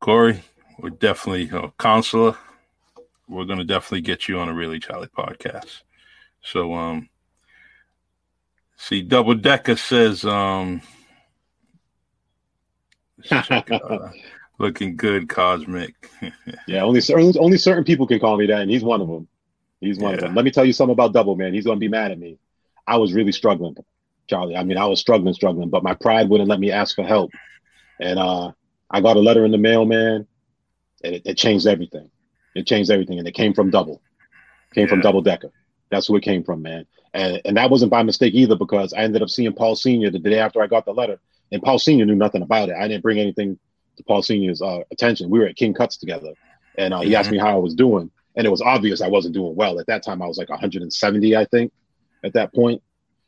Corey, we're definitely uh, counselor. We're gonna definitely get you on a really Charlie podcast. So, um, see, Double Decker says, um, uh, looking good, Cosmic. Yeah, only certain only certain people can call me that, and he's one of them. He's one of them. Let me tell you something about Double Man. He's gonna be mad at me. I was really struggling, Charlie. I mean, I was struggling, struggling, but my pride wouldn't let me ask for help. And uh, I got a letter in the mail, man, and it, it changed everything. It changed everything, and it came from Double. Came from Double Decker. That's who it came from, man. And and that wasn't by mistake either, because I ended up seeing Paul Senior the day after I got the letter, and Paul Senior knew nothing about it. I didn't bring anything to Paul Senior's uh, attention. We were at King Cuts together, and uh, he asked me how I was doing, and it was obvious I wasn't doing well. At that time, I was like 170, I think, at that point.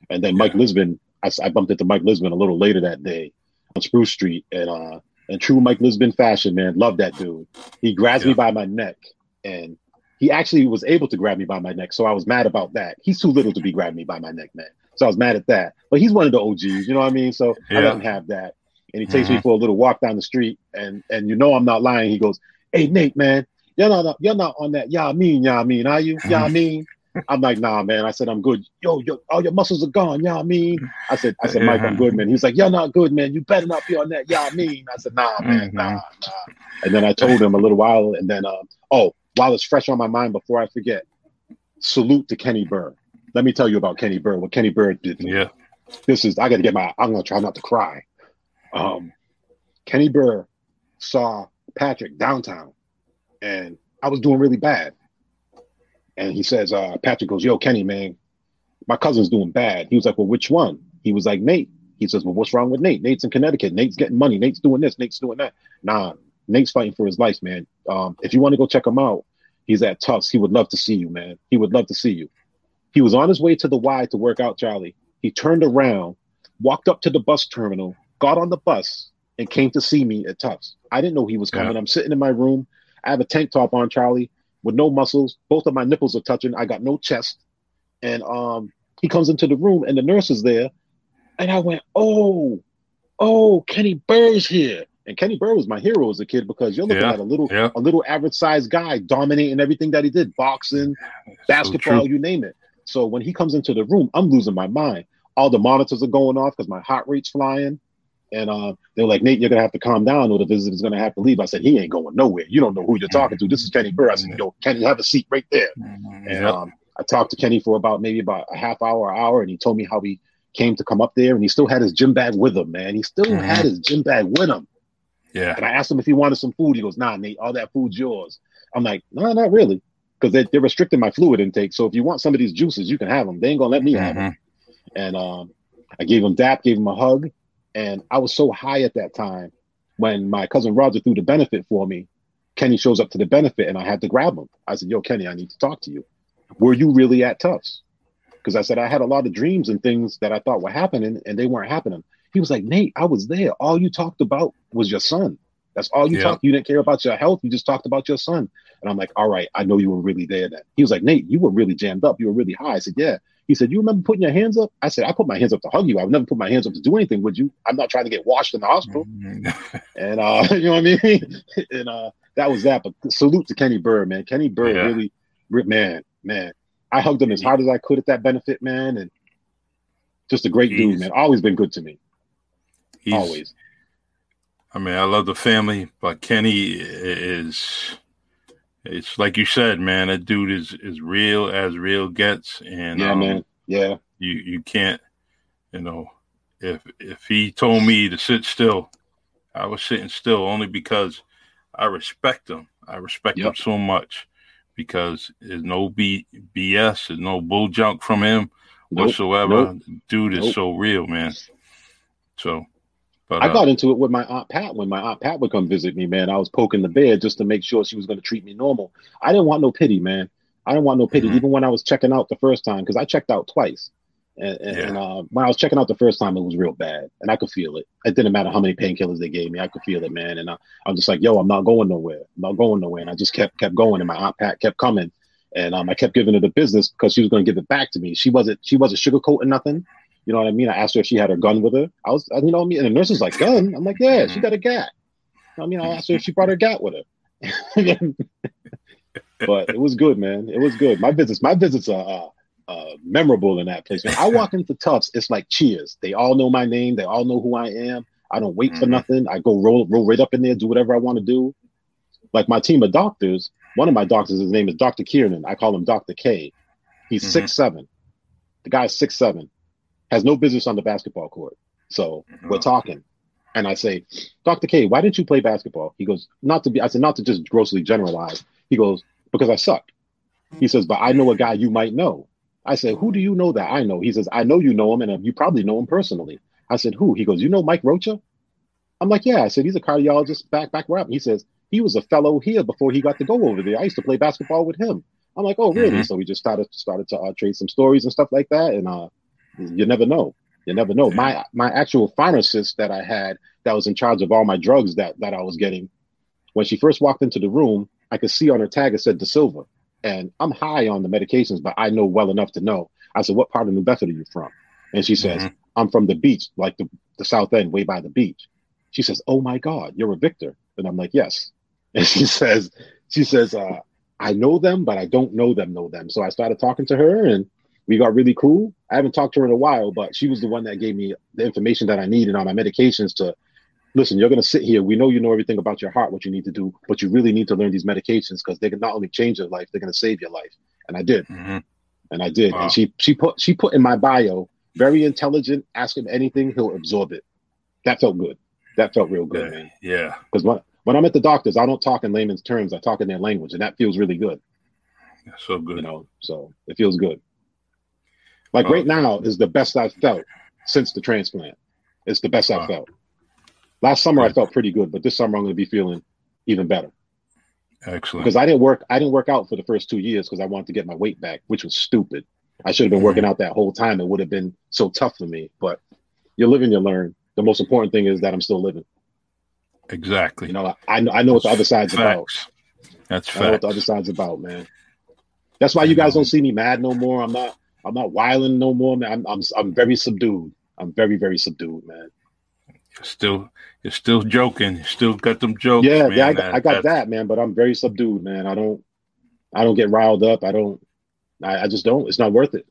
And then Mike Lisbon I, I bumped into Mike Lisbon a little later that day on Spruce Street, and uh, in true Mike Lisbon fashion, man, love that dude. He grabs yeah. me by my neck, and he actually was able to grab me by my neck. So I was mad about that. He's too little to be grabbing me by my neck, man. So I was mad at that. But he's one of the OGs, you know what I mean? So yeah. I let him have that. And he takes mm-hmm. me for a little walk down the street, and and you know I'm not lying. He goes, "Hey Nate, man, you're not you're not on that. Yeah, I mean, yeah, I mean, are you? Yeah, I mean." I'm like, nah, man. I said, I'm good. Yo, yo, all your muscles are gone. Yeah, I mean, I said, I said, Mike, I'm good, man. He's like, you're not good, man. You better not be on that. Yeah, I mean, I said, nah, man, mm-hmm. nah, nah. And then I told him a little while, and then, uh, oh, while it's fresh on my mind, before I forget, salute to Kenny Burr. Let me tell you about Kenny Burr. What Kenny Burr did. Yeah. This is. I got to get my. I'm gonna try not to cry. Um, Kenny Burr saw Patrick downtown, and I was doing really bad and he says, uh, Patrick goes, Yo, Kenny, man, my cousin's doing bad. He was like, Well, which one? He was like, Nate. He says, Well, what's wrong with Nate? Nate's in Connecticut. Nate's getting money. Nate's doing this. Nate's doing that. Nah, Nate's fighting for his life, man. Um, if you want to go check him out, he's at Tufts. He would love to see you, man. He would love to see you. He was on his way to the Y to work out, Charlie. He turned around, walked up to the bus terminal, got on the bus, and came to see me at Tufts. I didn't know he was coming. Yeah. I'm sitting in my room. I have a tank top on, Charlie with no muscles. Both of my nipples are touching. I got no chest. And um, he comes into the room and the nurse is there. And I went, oh, oh, Kenny Burr's here. And Kenny Burr was my hero as a kid because you're looking yeah, at a little, yeah. a little average sized guy dominating everything that he did, boxing, basketball, so you name it. So when he comes into the room, I'm losing my mind. All the monitors are going off because my heart rate's flying. And uh, they're like, Nate, you're gonna have to calm down, or the visitor's gonna have to leave. I said, he ain't going nowhere. You don't know who you're talking to. This is Kenny Burr. I said, yo, Kenny, have a seat right there. Mm-hmm. And um, I talked to Kenny for about maybe about a half hour, hour, and he told me how he came to come up there, and he still had his gym bag with him, man. He still mm-hmm. had his gym bag with him. Yeah. And I asked him if he wanted some food. He goes, Nah, Nate, all that food's yours. I'm like, No, not really, because they, they're restricting my fluid intake. So if you want some of these juices, you can have them. They ain't gonna let me mm-hmm. have them. And um, I gave him dap, gave him a hug. And I was so high at that time when my cousin Roger threw the benefit for me. Kenny shows up to the benefit and I had to grab him. I said, Yo, Kenny, I need to talk to you. Were you really at Tufts? Because I said I had a lot of dreams and things that I thought were happening and they weren't happening. He was like, Nate, I was there. All you talked about was your son. That's all you yeah. talked. You didn't care about your health. You just talked about your son. And I'm like, all right, I know you were really there then. He was like, Nate, you were really jammed up. You were really high. I said, yeah. He said, You remember putting your hands up? I said, I put my hands up to hug you. I would never put my hands up to do anything with you. I'm not trying to get washed in the hospital. Mm-hmm. and uh, you know what I mean? and uh that was that. But salute to Kenny Burr, man. Kenny Burr yeah. really man, man. I hugged him as hard as I could at that benefit, man. And just a great he's, dude, man. Always been good to me. Always. I mean, I love the family, but Kenny is it's like you said, man. That dude is is real as real gets, and yeah, um, man, yeah. You you can't, you know, if if he told me to sit still, I was sitting still only because I respect him. I respect yep. him so much because there's no B, BS, there's no bull junk from him nope. whatsoever. Nope. Dude is so real, man. So but, uh, I got into it with my aunt Pat when my aunt Pat would come visit me, man. I was poking the bear just to make sure she was going to treat me normal. I didn't want no pity, man. I didn't want no pity, mm-hmm. even when I was checking out the first time, because I checked out twice. And, and, yeah. and uh, when I was checking out the first time, it was real bad, and I could feel it. It didn't matter how many painkillers they gave me, I could feel it, man. And I, I'm just like, yo, I'm not going nowhere. I'm not going nowhere. And I just kept kept going, and my aunt Pat kept coming, and um, I kept giving her the business because she was going to give it back to me. She wasn't she wasn't sugarcoating nothing. You know what I mean? I asked her if she had her gun with her. I was, you know what I mean? And the nurse was like, gun? I'm like, yeah, she got a gat. I mean, I asked her if she brought her gat with her. but it was good, man. It was good. My visits, my visits are uh, uh, memorable in that place. When I walk into Tufts, it's like cheers. They all know my name. They all know who I am. I don't wait mm-hmm. for nothing. I go roll roll right up in there, do whatever I want to do. Like my team of doctors, one of my doctors, his name is Dr. Kiernan. I call him Dr. K. He's mm-hmm. six seven. The guy's six seven has no business on the basketball court. So we're uh-huh. talking. And I say, Dr. K, why didn't you play basketball? He goes, not to be, I said, not to just grossly generalize. He goes, because I suck. He says, but I know a guy you might know. I said, who do you know that I know? He says, I know you know him and you probably know him personally. I said, who? He goes, you know Mike Rocha? I'm like, yeah. I said, he's a cardiologist back, back where I'm. He says, he was a fellow here before he got to go over there. I used to play basketball with him. I'm like, oh, really? Mm-hmm. So we just started started to uh, trade some stories and stuff like that. And uh, you never know. You never know. My my actual pharmacist that I had that was in charge of all my drugs that that I was getting, when she first walked into the room, I could see on her tag it said De Silva. And I'm high on the medications, but I know well enough to know. I said, What part of New Bedford are you from? And she says, mm-hmm. I'm from the beach, like the, the south end, way by the beach. She says, Oh my God, you're a Victor. And I'm like, Yes. And she says, she says, uh, I know them, but I don't know them, know them. So I started talking to her and we got really cool. I haven't talked to her in a while, but she was the one that gave me the information that I needed on my medications to listen, you're going to sit here. We know you know everything about your heart, what you need to do, but you really need to learn these medications because they can not only change your life, they're going to save your life. And I did. Mm-hmm. And I did. Wow. And she she put she put in my bio, very intelligent, ask him anything, he'll absorb it. That felt good. That felt real good, yeah. man. Yeah. Because when, when I'm at the doctors, I don't talk in layman's terms. I talk in their language, and that feels really good. So good. You know, so it feels good. Like right now is the best I've felt since the transplant. It's the best. I've felt. Last summer I felt pretty good, but this summer I'm going to be feeling even better. Excellent. Because I didn't work, I didn't work out for the first two years because I wanted to get my weight back, which was stupid. I should have been mm-hmm. working out that whole time. It would have been so tough for me. But you live and you learn. The most important thing is that I'm still living. Exactly. You know, I know I know what the other side's facts. about. That's I know what the other side's about, man. That's why you guys don't see me mad no more. I'm not. I'm not wiling no more, man. I'm. I'm. I'm very subdued. I'm very, very subdued, man. You're still. You're still joking. You still got them jokes. Yeah, man. yeah. I got, I got that, man. But I'm very subdued, man. I don't. I don't get riled up. I don't. I, I just don't. It's not worth it.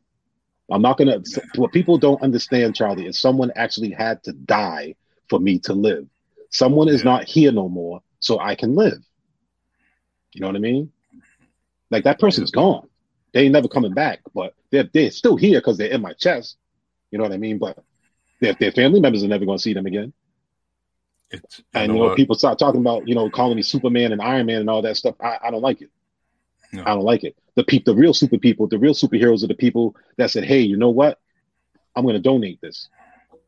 I'm not gonna. What people don't understand, Charlie, is someone actually had to die for me to live. Someone is not here no more, so I can live. You know what I mean? Like that person's gone. They ain't never coming back, but they're they're still here because they're in my chest. You know what I mean? But their their family members are never gonna see them again. It's, and you know, people start talking about you know calling me Superman and Iron Man and all that stuff. I, I don't like it. No. I don't like it. The people, the real super people, the real superheroes are the people that said, "Hey, you know what? I'm going to donate this."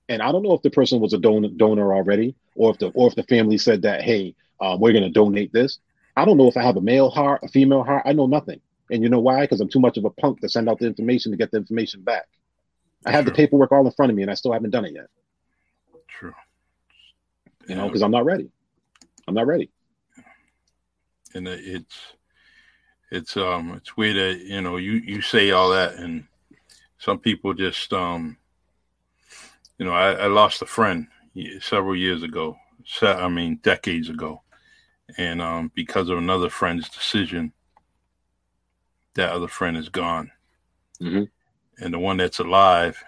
And I don't know if the person was a don- donor already, or if the or if the family said that, "Hey, um, we're going to donate this." I don't know if I have a male heart, a female heart. I know nothing. And you know why? Because I'm too much of a punk to send out the information to get the information back. I have True. the paperwork all in front of me, and I still haven't done it yet. True. You know, because I'm not ready. I'm not ready. And it's it's um it's weird that you know you you say all that, and some people just um you know I, I lost a friend several years ago. I mean decades ago and um, because of another friend's decision, that other friend is gone, mm-hmm. and the one that's alive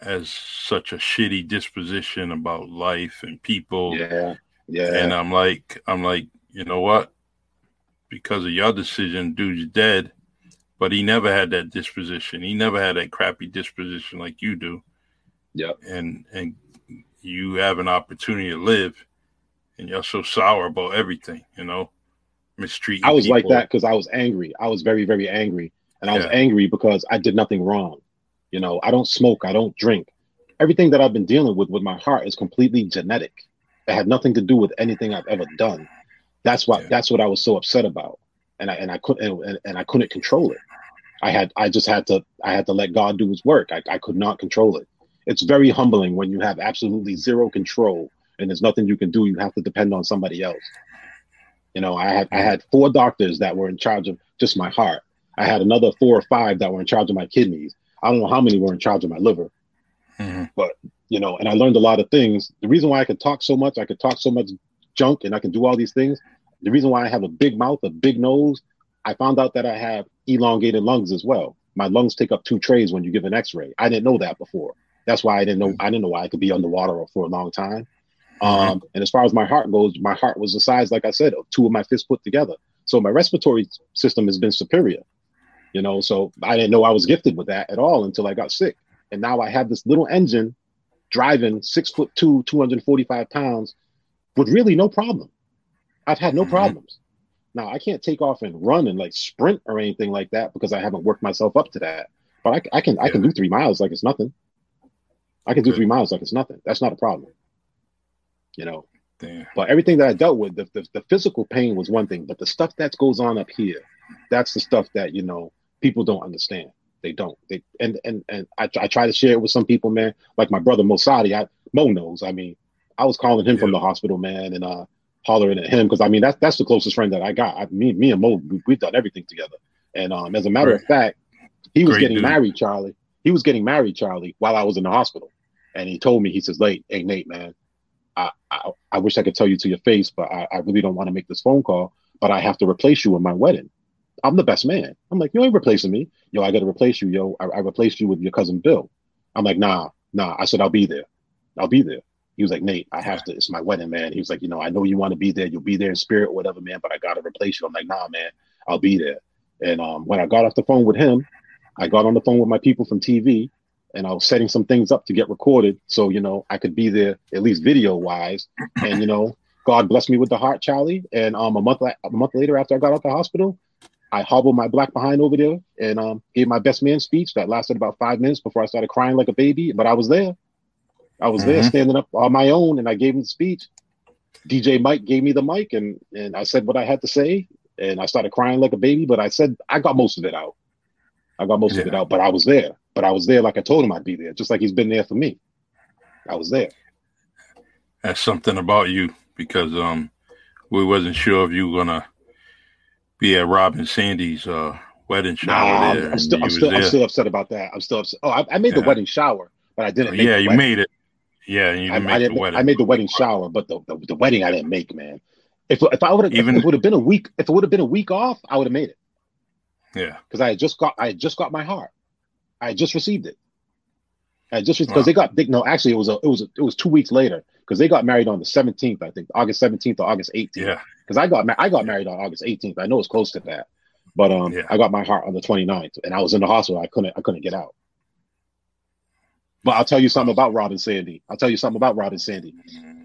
has such a shitty disposition about life and people. Yeah, yeah. And I'm like, I'm like, you know what? Because of your decision, dude's dead, but he never had that disposition. He never had that crappy disposition like you do. Yeah. And and you have an opportunity to live and you're so sour about everything, you know, I was people. like that because I was angry. I was very, very angry, and I was angry because I did nothing wrong. You know, I don't smoke, I don't drink. Everything that I've been dealing with with my heart is completely genetic. It had nothing to do with anything I've ever done. That's what yeah. that's what I was so upset about, and I and I couldn't and, and I couldn't control it. I had I just had to I had to let God do His work. I, I could not control it. It's very humbling when you have absolutely zero control and there's nothing you can do. You have to depend on somebody else. You know, I had I had four doctors that were in charge of just my heart. I had another four or five that were in charge of my kidneys. I don't know how many were in charge of my liver. Mm-hmm. But you know, and I learned a lot of things. The reason why I could talk so much, I could talk so much junk, and I can do all these things. The reason why I have a big mouth, a big nose, I found out that I have elongated lungs as well. My lungs take up two trays when you give an X-ray. I didn't know that before. That's why I didn't know. I didn't know why I could be underwater for a long time. Mm-hmm. Um, and as far as my heart goes, my heart was the size, like I said, of two of my fists put together. So my respiratory system has been superior, you know. So I didn't know I was gifted with that at all until I got sick. And now I have this little engine driving six foot two, 245 pounds with really no problem. I've had no mm-hmm. problems. Now I can't take off and run and like sprint or anything like that because I haven't worked myself up to that. But I, I can. I can do three miles like it's nothing. I can do three miles like it's nothing. That's not a problem you know. Damn. But everything that I dealt with, the, the, the physical pain was one thing, but the stuff that goes on up here, that's the stuff that you know people don't understand. They don't. They and and and I, I try to share it with some people, man. Like my brother Mosadi, I Mo knows. I mean, I was calling him yeah. from the hospital, man, and uh hollering at him because I mean that's that's the closest friend that I got. I, me me and Mo we, have done everything together. And um as a matter right. of fact, he was Great getting dude. married, Charlie. He was getting married, Charlie, while I was in the hospital. And he told me, he says, "Late, hey Nate, man, I, I, wish I could tell you to your face, but I, I really don't want to make this phone call. But I have to replace you in my wedding." I'm the best man. I'm like, you ain't replacing me. Yo, I got to replace you. Yo, I, I replaced you with your cousin Bill. I'm like, nah, nah. I said, I'll be there. I'll be there. He was like, Nate, I have to. It's my wedding, man. He was like, you know, I know you want to be there. You'll be there in spirit, whatever, man. But I got to replace you. I'm like, nah, man. I'll be there. And um, when I got off the phone with him, I got on the phone with my people from TV, and I was setting some things up to get recorded, so you know I could be there at least video wise. And you know, God blessed me with the heart, Charlie. And um, a month a month later, after I got out the hospital, I hobbled my black behind over there and um, gave my best man speech that lasted about five minutes before I started crying like a baby. But I was there. I was mm-hmm. there standing up on my own and I gave him the speech. DJ Mike gave me the mic and, and I said what I had to say. And I started crying like a baby, but I said I got most of it out. I got most yeah. of it out, but I was there. But I was there like I told him I'd be there, just like he's been there for me. I was there. That's something about you because um we wasn't sure if you were gonna be at Rob and Sandy's uh, wedding shower nah, there. I'm still, I'm still, I'm still, upset about that. I'm still upset. Oh, I, I made yeah. the wedding shower, but I didn't. yeah, you wedding. made it. Yeah, you I, I, didn't, I made the wedding shower, but the, the, the wedding I didn't make, man. If if I would have even if it would have been a week, if it would have been a week off, I would have made it. Yeah, because I had just got I had just got my heart. I just received it. I just because wow. they got big. No, actually, it was a, it was a, it was two weeks later because they got married on the seventeenth, I think, August seventeenth or August eighteenth. Yeah, because I got I got married on August eighteenth. I know it's close to that, but um, yeah. I got my heart on the 29th, and I was in the hospital. I couldn't I couldn't get out. But I'll tell you something about Rob and Sandy. I'll tell you something about Rob and Sandy.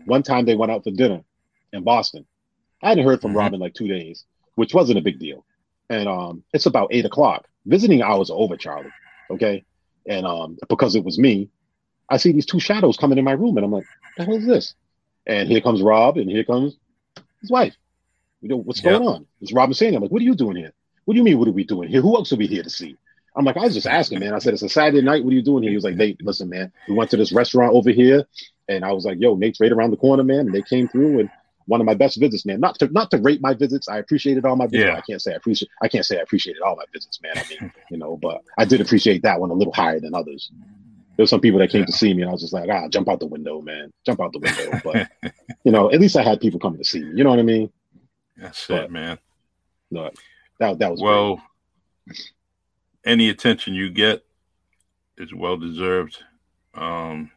One time they went out for dinner in Boston. I hadn't heard from mm-hmm. Rob in like two days, which wasn't a big deal. And um, it's about eight o'clock. Visiting hours are over, Charlie. Okay. And um, because it was me, I see these two shadows coming in my room, and I'm like, "The hell is this?" And here comes Rob, and here comes his wife. You know what's going on? It's Rob and Sandy. I'm like, "What are you doing here? What do you mean? What are we doing here? Who else are we here to see?" I'm like, I was just asking, man. I said, it's a Saturday night. What are you doing here? He was like, Nate, listen, man. We went to this restaurant over here, and I was like, yo, Nate's right around the corner, man. And they came through, and one of my best visits, man. Not to not to rate my visits. I appreciated all my visits. Yeah. I can't say I appreciate. I can't say I appreciated all my visits, man. I mean, you know, but I did appreciate that one a little higher than others. There were some people that came yeah. to see me, and I was just like, ah, jump out the window, man. Jump out the window. But you know, at least I had people coming to see me. You know what I mean? That's but, it, man. No, that that was well. Great any attention you get is well deserved. Um,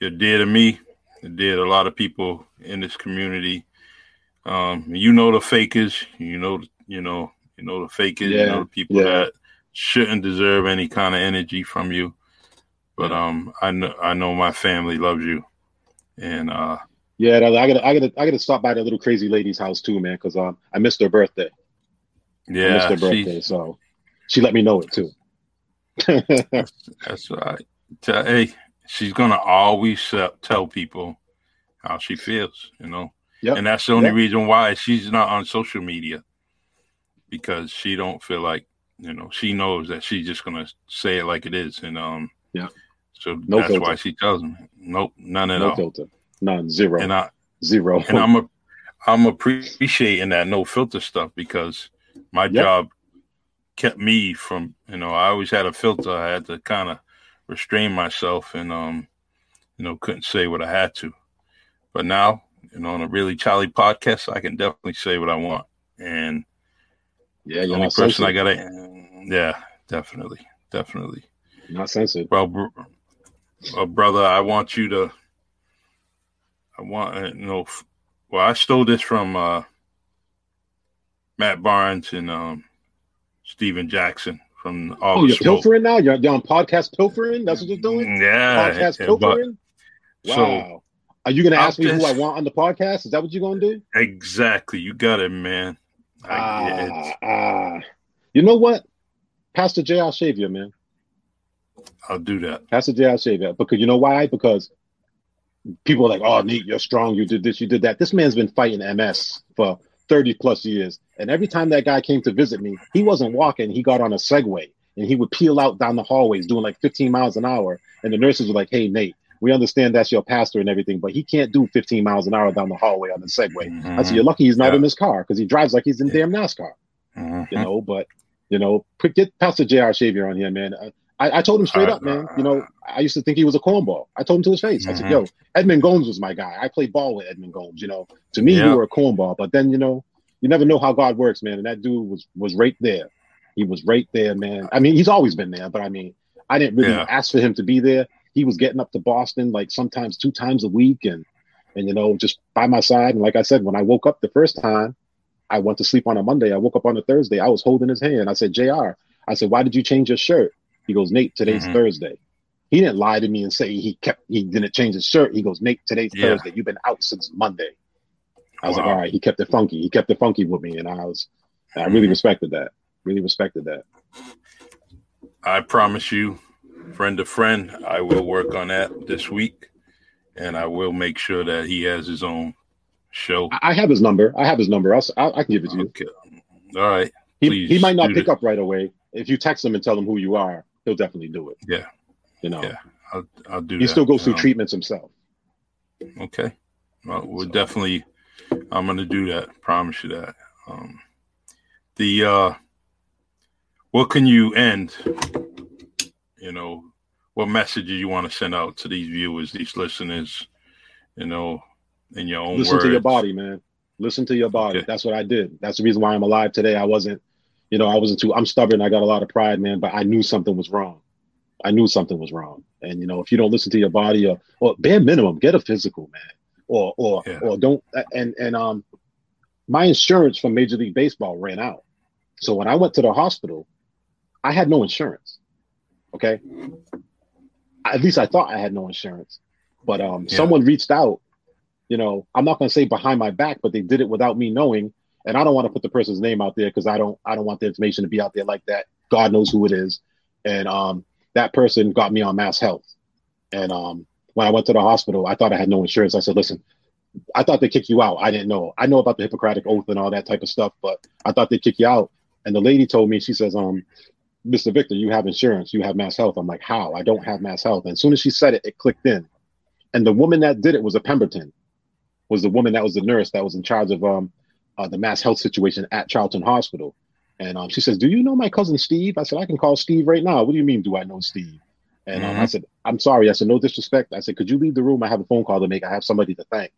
you're dear to me. Dear to a lot of people in this community. Um, you know the fakers. You know, you know, you know the fakers. Yeah, you know the people yeah. that shouldn't deserve any kind of energy from you. But um, I know I know my family loves you, and uh, yeah, I gotta I gotta I gotta stop by that little crazy lady's house too, man, because um, I missed her birthday. Yeah, I missed her birthday, so she let me know it too. that's, that's right. Hey, she's gonna always tell people how she feels, you know. Yep. And that's the only yep. reason why she's not on social media because she don't feel like you know she knows that she's just gonna say it like it is, and um, yeah. So no that's filter. why she tells me, nope, none at no all. filter, none, zero, and I zero. And I'm a, I'm appreciating that no filter stuff because my yep. job kept me from you know i always had a filter i had to kind of restrain myself and um you know couldn't say what i had to. But now you know on a really charlie podcast i can definitely say what i want. And yeah the only person i gotta yeah definitely definitely. Not sensitive well br- well brother i want you to i want uh, you know well i stole this from uh matt barnes and um Stephen Jackson from all. Oh, you're smoke. pilfering now. You're, you're, on podcast pilfering. That's what you're doing. Yeah, podcast pilfering. But, wow. So, Are you going to ask me who I want on the podcast? Is that what you're going to do? Exactly. You got it, man. Ah, ah. You know what? Pastor J.R. Shavier, man. I'll do that. Pastor J.R. Shavier. Because you know why? Because people are like, oh, Nate, you're strong. You did this, you did that. This man's been fighting MS for 30 plus years. And every time that guy came to visit me, he wasn't walking, he got on a Segway. and he would peel out down the hallways doing like 15 miles an hour. And the nurses were like, "Hey, Nate, we understand that's your pastor and everything, but he can't do 15 miles an hour down the hallway on the Segway." Mm-hmm. I said, "You're lucky he's not yeah. in his car because he drives like he's in yeah. damn NASCAR." Mm-hmm. You know, but you know, get Pastor J.R. Shavier on here, man. I, I told him straight up, man. You know, I used to think he was a cornball. I told him to his face. Mm-hmm. I said, "Yo, Edmund Gomes was my guy. I played ball with Edmund Gomes. You know, to me, you were a cornball. But then, you know, you never know how God works, man. And that dude was was right there. He was right there, man. I mean, he's always been there, but I mean, I didn't really yeah. ask for him to be there. He was getting up to Boston like sometimes two times a week, and and you know, just by my side. And like I said, when I woke up the first time, I went to sleep on a Monday. I woke up on a Thursday. I was holding his hand. I said, J.R. I said, why did you change your shirt? He goes, Nate, today's mm-hmm. Thursday. He didn't lie to me and say he kept he didn't change his shirt. He goes, Nate, today's yeah. Thursday. You've been out since Monday. I was wow. like, all right, he kept it funky. He kept it funky with me, and I was, I really mm-hmm. respected that. Really respected that. I promise you, friend to friend, I will work on that this week, and I will make sure that he has his own show. I have his number. I have his number. I'll, I'll I can give it to you. Okay. All right. He, he might not pick up right away. If you text him and tell him who you are, he'll definitely do it. Yeah. You know. Yeah. I'll, I'll do. He that. still goes through um, treatments himself. Okay. Well, we'll so. definitely. I'm going to do that. Promise you that. Um, the uh, what can you end? You know, what message do you want to send out to these viewers, these listeners? You know, in your own listen words. to your body, man. Listen to your body. Okay. That's what I did. That's the reason why I'm alive today. I wasn't, you know, I wasn't too. I'm stubborn. I got a lot of pride, man. But I knew something was wrong. I knew something was wrong. And you know, if you don't listen to your body, or, or bare minimum, get a physical, man. Or or yeah. or don't. And and um, my insurance from Major League Baseball ran out. So when I went to the hospital, I had no insurance. Okay. At least I thought I had no insurance. But um, yeah. someone reached out you know, I'm not going to say behind my back, but they did it without me knowing. And I don't want to put the person's name out there because I don't, I don't want the information to be out there like that. God knows who it is. And um, that person got me on Mass Health. And um, when I went to the hospital, I thought I had no insurance. I said, listen, I thought they kick you out. I didn't know. I know about the Hippocratic Oath and all that type of stuff, but I thought they'd kick you out. And the lady told me, she says, um, Mr. Victor, you have insurance, you have Mass Health. I'm like, how? I don't have Mass Health. And as soon as she said it, it clicked in. And the woman that did it was a Pemberton was the woman that was the nurse that was in charge of um, uh, the mass health situation at Charlton Hospital. And um, she says, "Do you know my cousin Steve?" I said, "I can call Steve right now." What do you mean? Do I know Steve? And mm-hmm. um, I mm-hmm. said, "I'm sorry." I said, "No disrespect." I said, "Could you leave the room? I have a phone call to make. I have somebody to thank."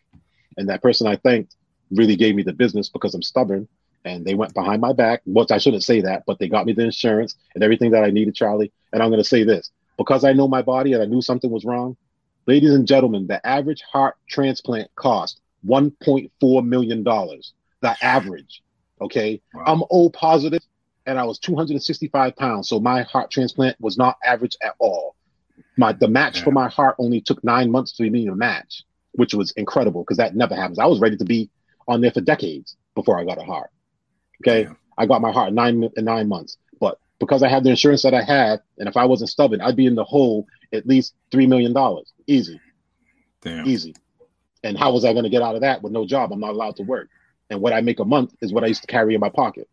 And that person I thanked really gave me the business because I'm stubborn. And they went behind my back. Which I shouldn't say that, but they got me the insurance and everything that I needed, Charlie. And I'm going to say this because I know my body and I knew something was wrong. Ladies and gentlemen, the average heart transplant cost $1.4 million, the average. Okay. Wow. I'm O positive and I was 265 pounds. So my heart transplant was not average at all. My the match yeah. for my heart only took nine months to be a match, which was incredible because that never happens. I was ready to be on there for decades before I got a heart. Okay. Yeah. I got my heart nine in nine months. But because I had the insurance that I had, and if I wasn't stubborn, I'd be in the hole at least three million dollars. Easy. Damn. Easy. And how was I going to get out of that with no job? I'm not allowed to work. And what I make a month is what I used to carry in my pocket.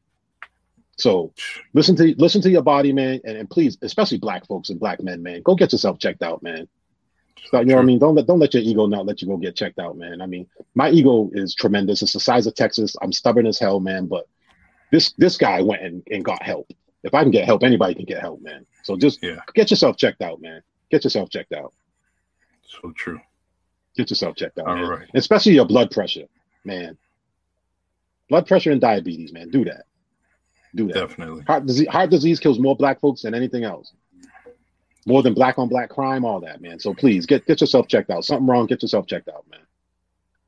So listen to listen to your body, man, and, and please, especially black folks and black men, man, go get yourself checked out, man. So, you know what I mean? Don't let don't let your ego not let you go get checked out, man. I mean, my ego is tremendous. It's the size of Texas. I'm stubborn as hell, man. But this this guy went and, and got help. If I can get help, anybody can get help, man. So just yeah. get yourself checked out, man. Get yourself checked out. So true. Get yourself checked out, All. Right. Especially your blood pressure, man. Blood pressure and diabetes, man. Do that. Do that. Definitely. Heart disease, heart disease kills more black folks than anything else. More than black on black crime, all that, man. So please get get yourself checked out. Something wrong, get yourself checked out, man.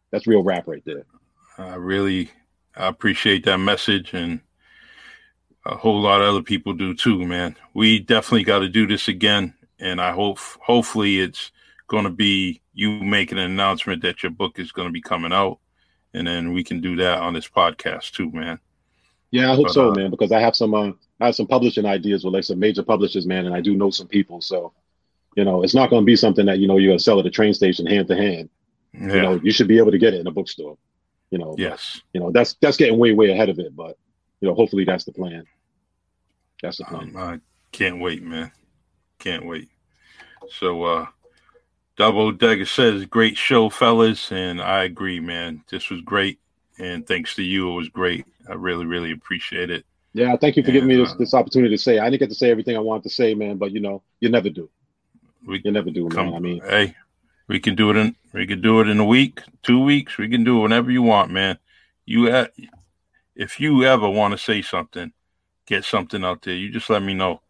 That's real rap right there. I really I appreciate that message and a whole lot of other people do too, man. We definitely got to do this again and I hope hopefully it's going to be you making an announcement that your book is going to be coming out, and then we can do that on this podcast too, man. Yeah, I hope but, so, uh, man, because I have some uh, I have some publishing ideas with like some major publishers, man, and I do know some people, so you know it's not going to be something that you know you're going to sell at a train station hand to hand. You know, you should be able to get it in a bookstore. You know, yes, you know that's that's getting way way ahead of it, but you know, hopefully that's the plan. That's the plan. Um, I Can't wait, man. Can't wait. So, uh, Double Dagger says, great show, fellas. And I agree, man. This was great. And thanks to you, it was great. I really, really appreciate it. Yeah, thank you for and, giving me this, uh, this opportunity to say. I didn't get to say everything I wanted to say, man, but you know, you never do. We, you never do, come, man. I mean, hey, we can do it in we can do it in a week, two weeks. We can do it whenever you want, man. You ha- if you ever want to say something, get something out there. You just let me know.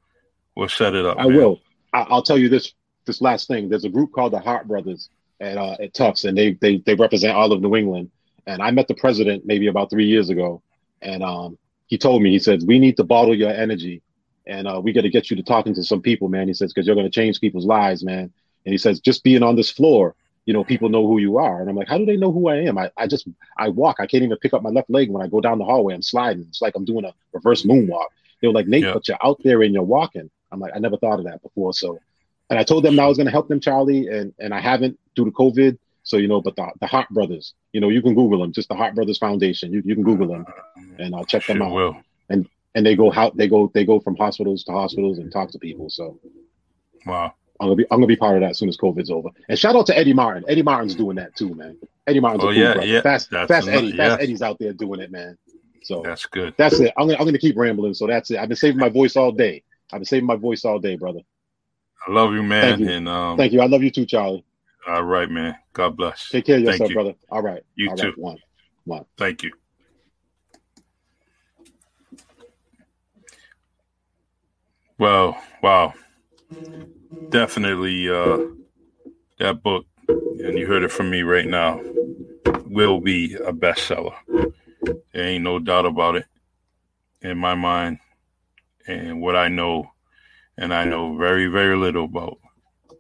We'll set it up. I man. will. I- will tell you this this last thing. There's a group called the Hart Brothers at uh, at Tufts, and they they they represent all of New England. And I met the president maybe about three years ago, and um, he told me he said we need to bottle your energy, and uh, we got to get you to talking to some people, man. He says because you're going to change people's lives, man. And he says just being on this floor, you know, people know who you are. And I'm like, how do they know who I am? I, I just I walk. I can't even pick up my left leg when I go down the hallway. I'm sliding. It's like I'm doing a reverse moonwalk. They were like, Nate, yeah. but you're out there and you're walking. I'm like, I never thought of that before. So, and I told them I was going to help them, Charlie, and and I haven't due to COVID. So you know, but the the Hart Brothers, you know, you can Google them, just the Hart Brothers Foundation. You you can Google them, mm-hmm. and I'll check sure them out. Will. And and they go how they go they go from hospitals to hospitals and talk to people. So, wow. I'm gonna be I'm gonna be part of that as soon as COVID's over. And shout out to Eddie Martin. Eddie Martin's doing that too, man. Eddie Martin's oh, a cool yeah, brother. Yeah. Fast, Fast Eddie. Yeah. Fast Eddie's out there doing it, man. So that's good. That's it. I'm gonna I'm gonna keep rambling. So that's it. I've been saving my voice all day. I've been saving my voice all day, brother. I love you, man. Thank you. And um, thank you. I love you too, Charlie. All right, man. God bless. Take care of yourself, you. brother. All right. You all too. Right. One. One. Thank you. Well, wow. Definitely uh that book, and you heard it from me right now, will be a bestseller. There ain't no doubt about it in my mind and what I know, and I know very, very little about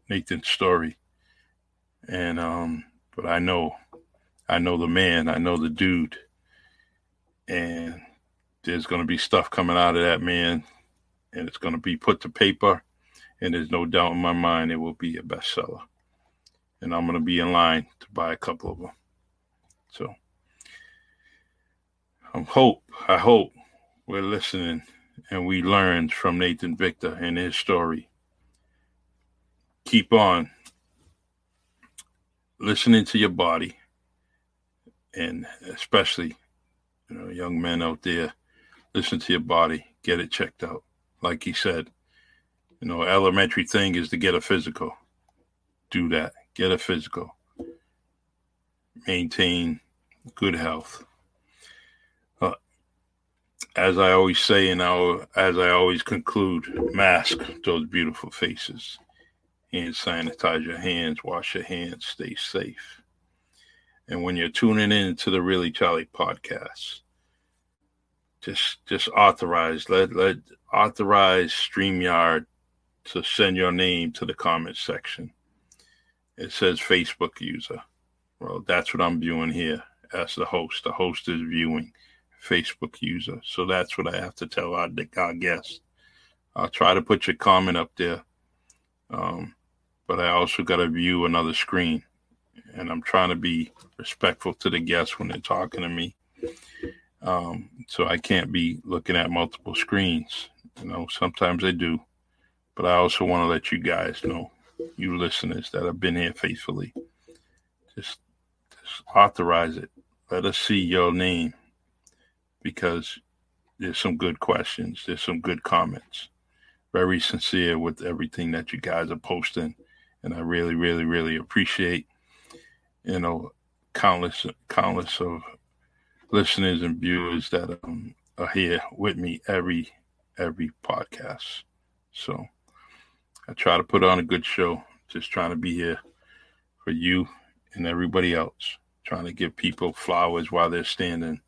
Nathan's story. And um, but I know, I know the man, I know the dude, and there's gonna be stuff coming out of that man, and it's gonna be put to paper, and there's no doubt in my mind it will be a bestseller. And I'm gonna be in line to buy a couple of them. So I hope, I hope we're listening and we learned from Nathan Victor and his story. Keep on listening to your body, and especially, you know, young men out there, listen to your body, get it checked out. Like he said, you know, elementary thing is to get a physical. Do that. Get a physical. Maintain good health as I always say, and I'll, as I always conclude, mask those beautiful faces. Hand sanitize your hands, wash your hands, stay safe. And when you're tuning in to the Really Charlie podcast, just just authorize let let authorize StreamYard to send your name to the comment section. It says Facebook user. Well, that's what I'm viewing here as the host. The host is viewing Facebook user. So that's what I have to tell our, our guests. I'll try to put your comment up there. Um, but I also got to view another screen. And I'm trying to be respectful to the guests when they're talking to me. Um, so I can't be looking at multiple screens. You know, sometimes I do. But I also want to let you guys know, you listeners that have been here faithfully, just, just authorize it. Let us see your name because there's some good questions, there's some good comments. Very sincere with everything that you guys are posting, and I really, really, really appreciate. You know, countless, countless of listeners and viewers that um, are here with me every every podcast. So I try to put on a good show. Just trying to be here for you and everybody else. Trying to give people flowers while they're standing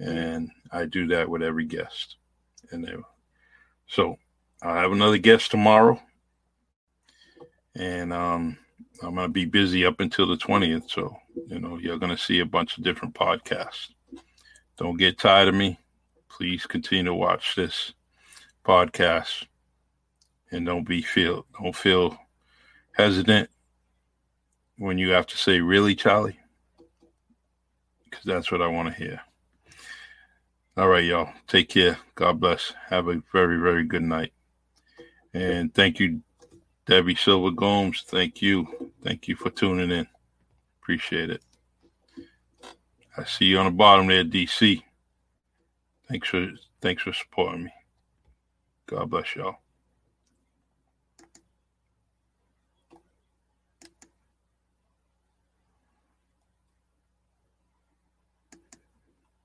and I do that with every guest. And they, so I have another guest tomorrow, and um, I'm going to be busy up until the 20th. So you know you're going to see a bunch of different podcasts. Don't get tired of me. Please continue to watch this podcast, and don't be feel don't feel hesitant when you have to say really, Charlie, because that's what I want to hear. All right, y'all. Take care. God bless. Have a very, very good night. And thank you, Debbie Silver Gomes. Thank you. Thank you for tuning in. Appreciate it. I see you on the bottom there, DC. Thanks for thanks for supporting me. God bless y'all.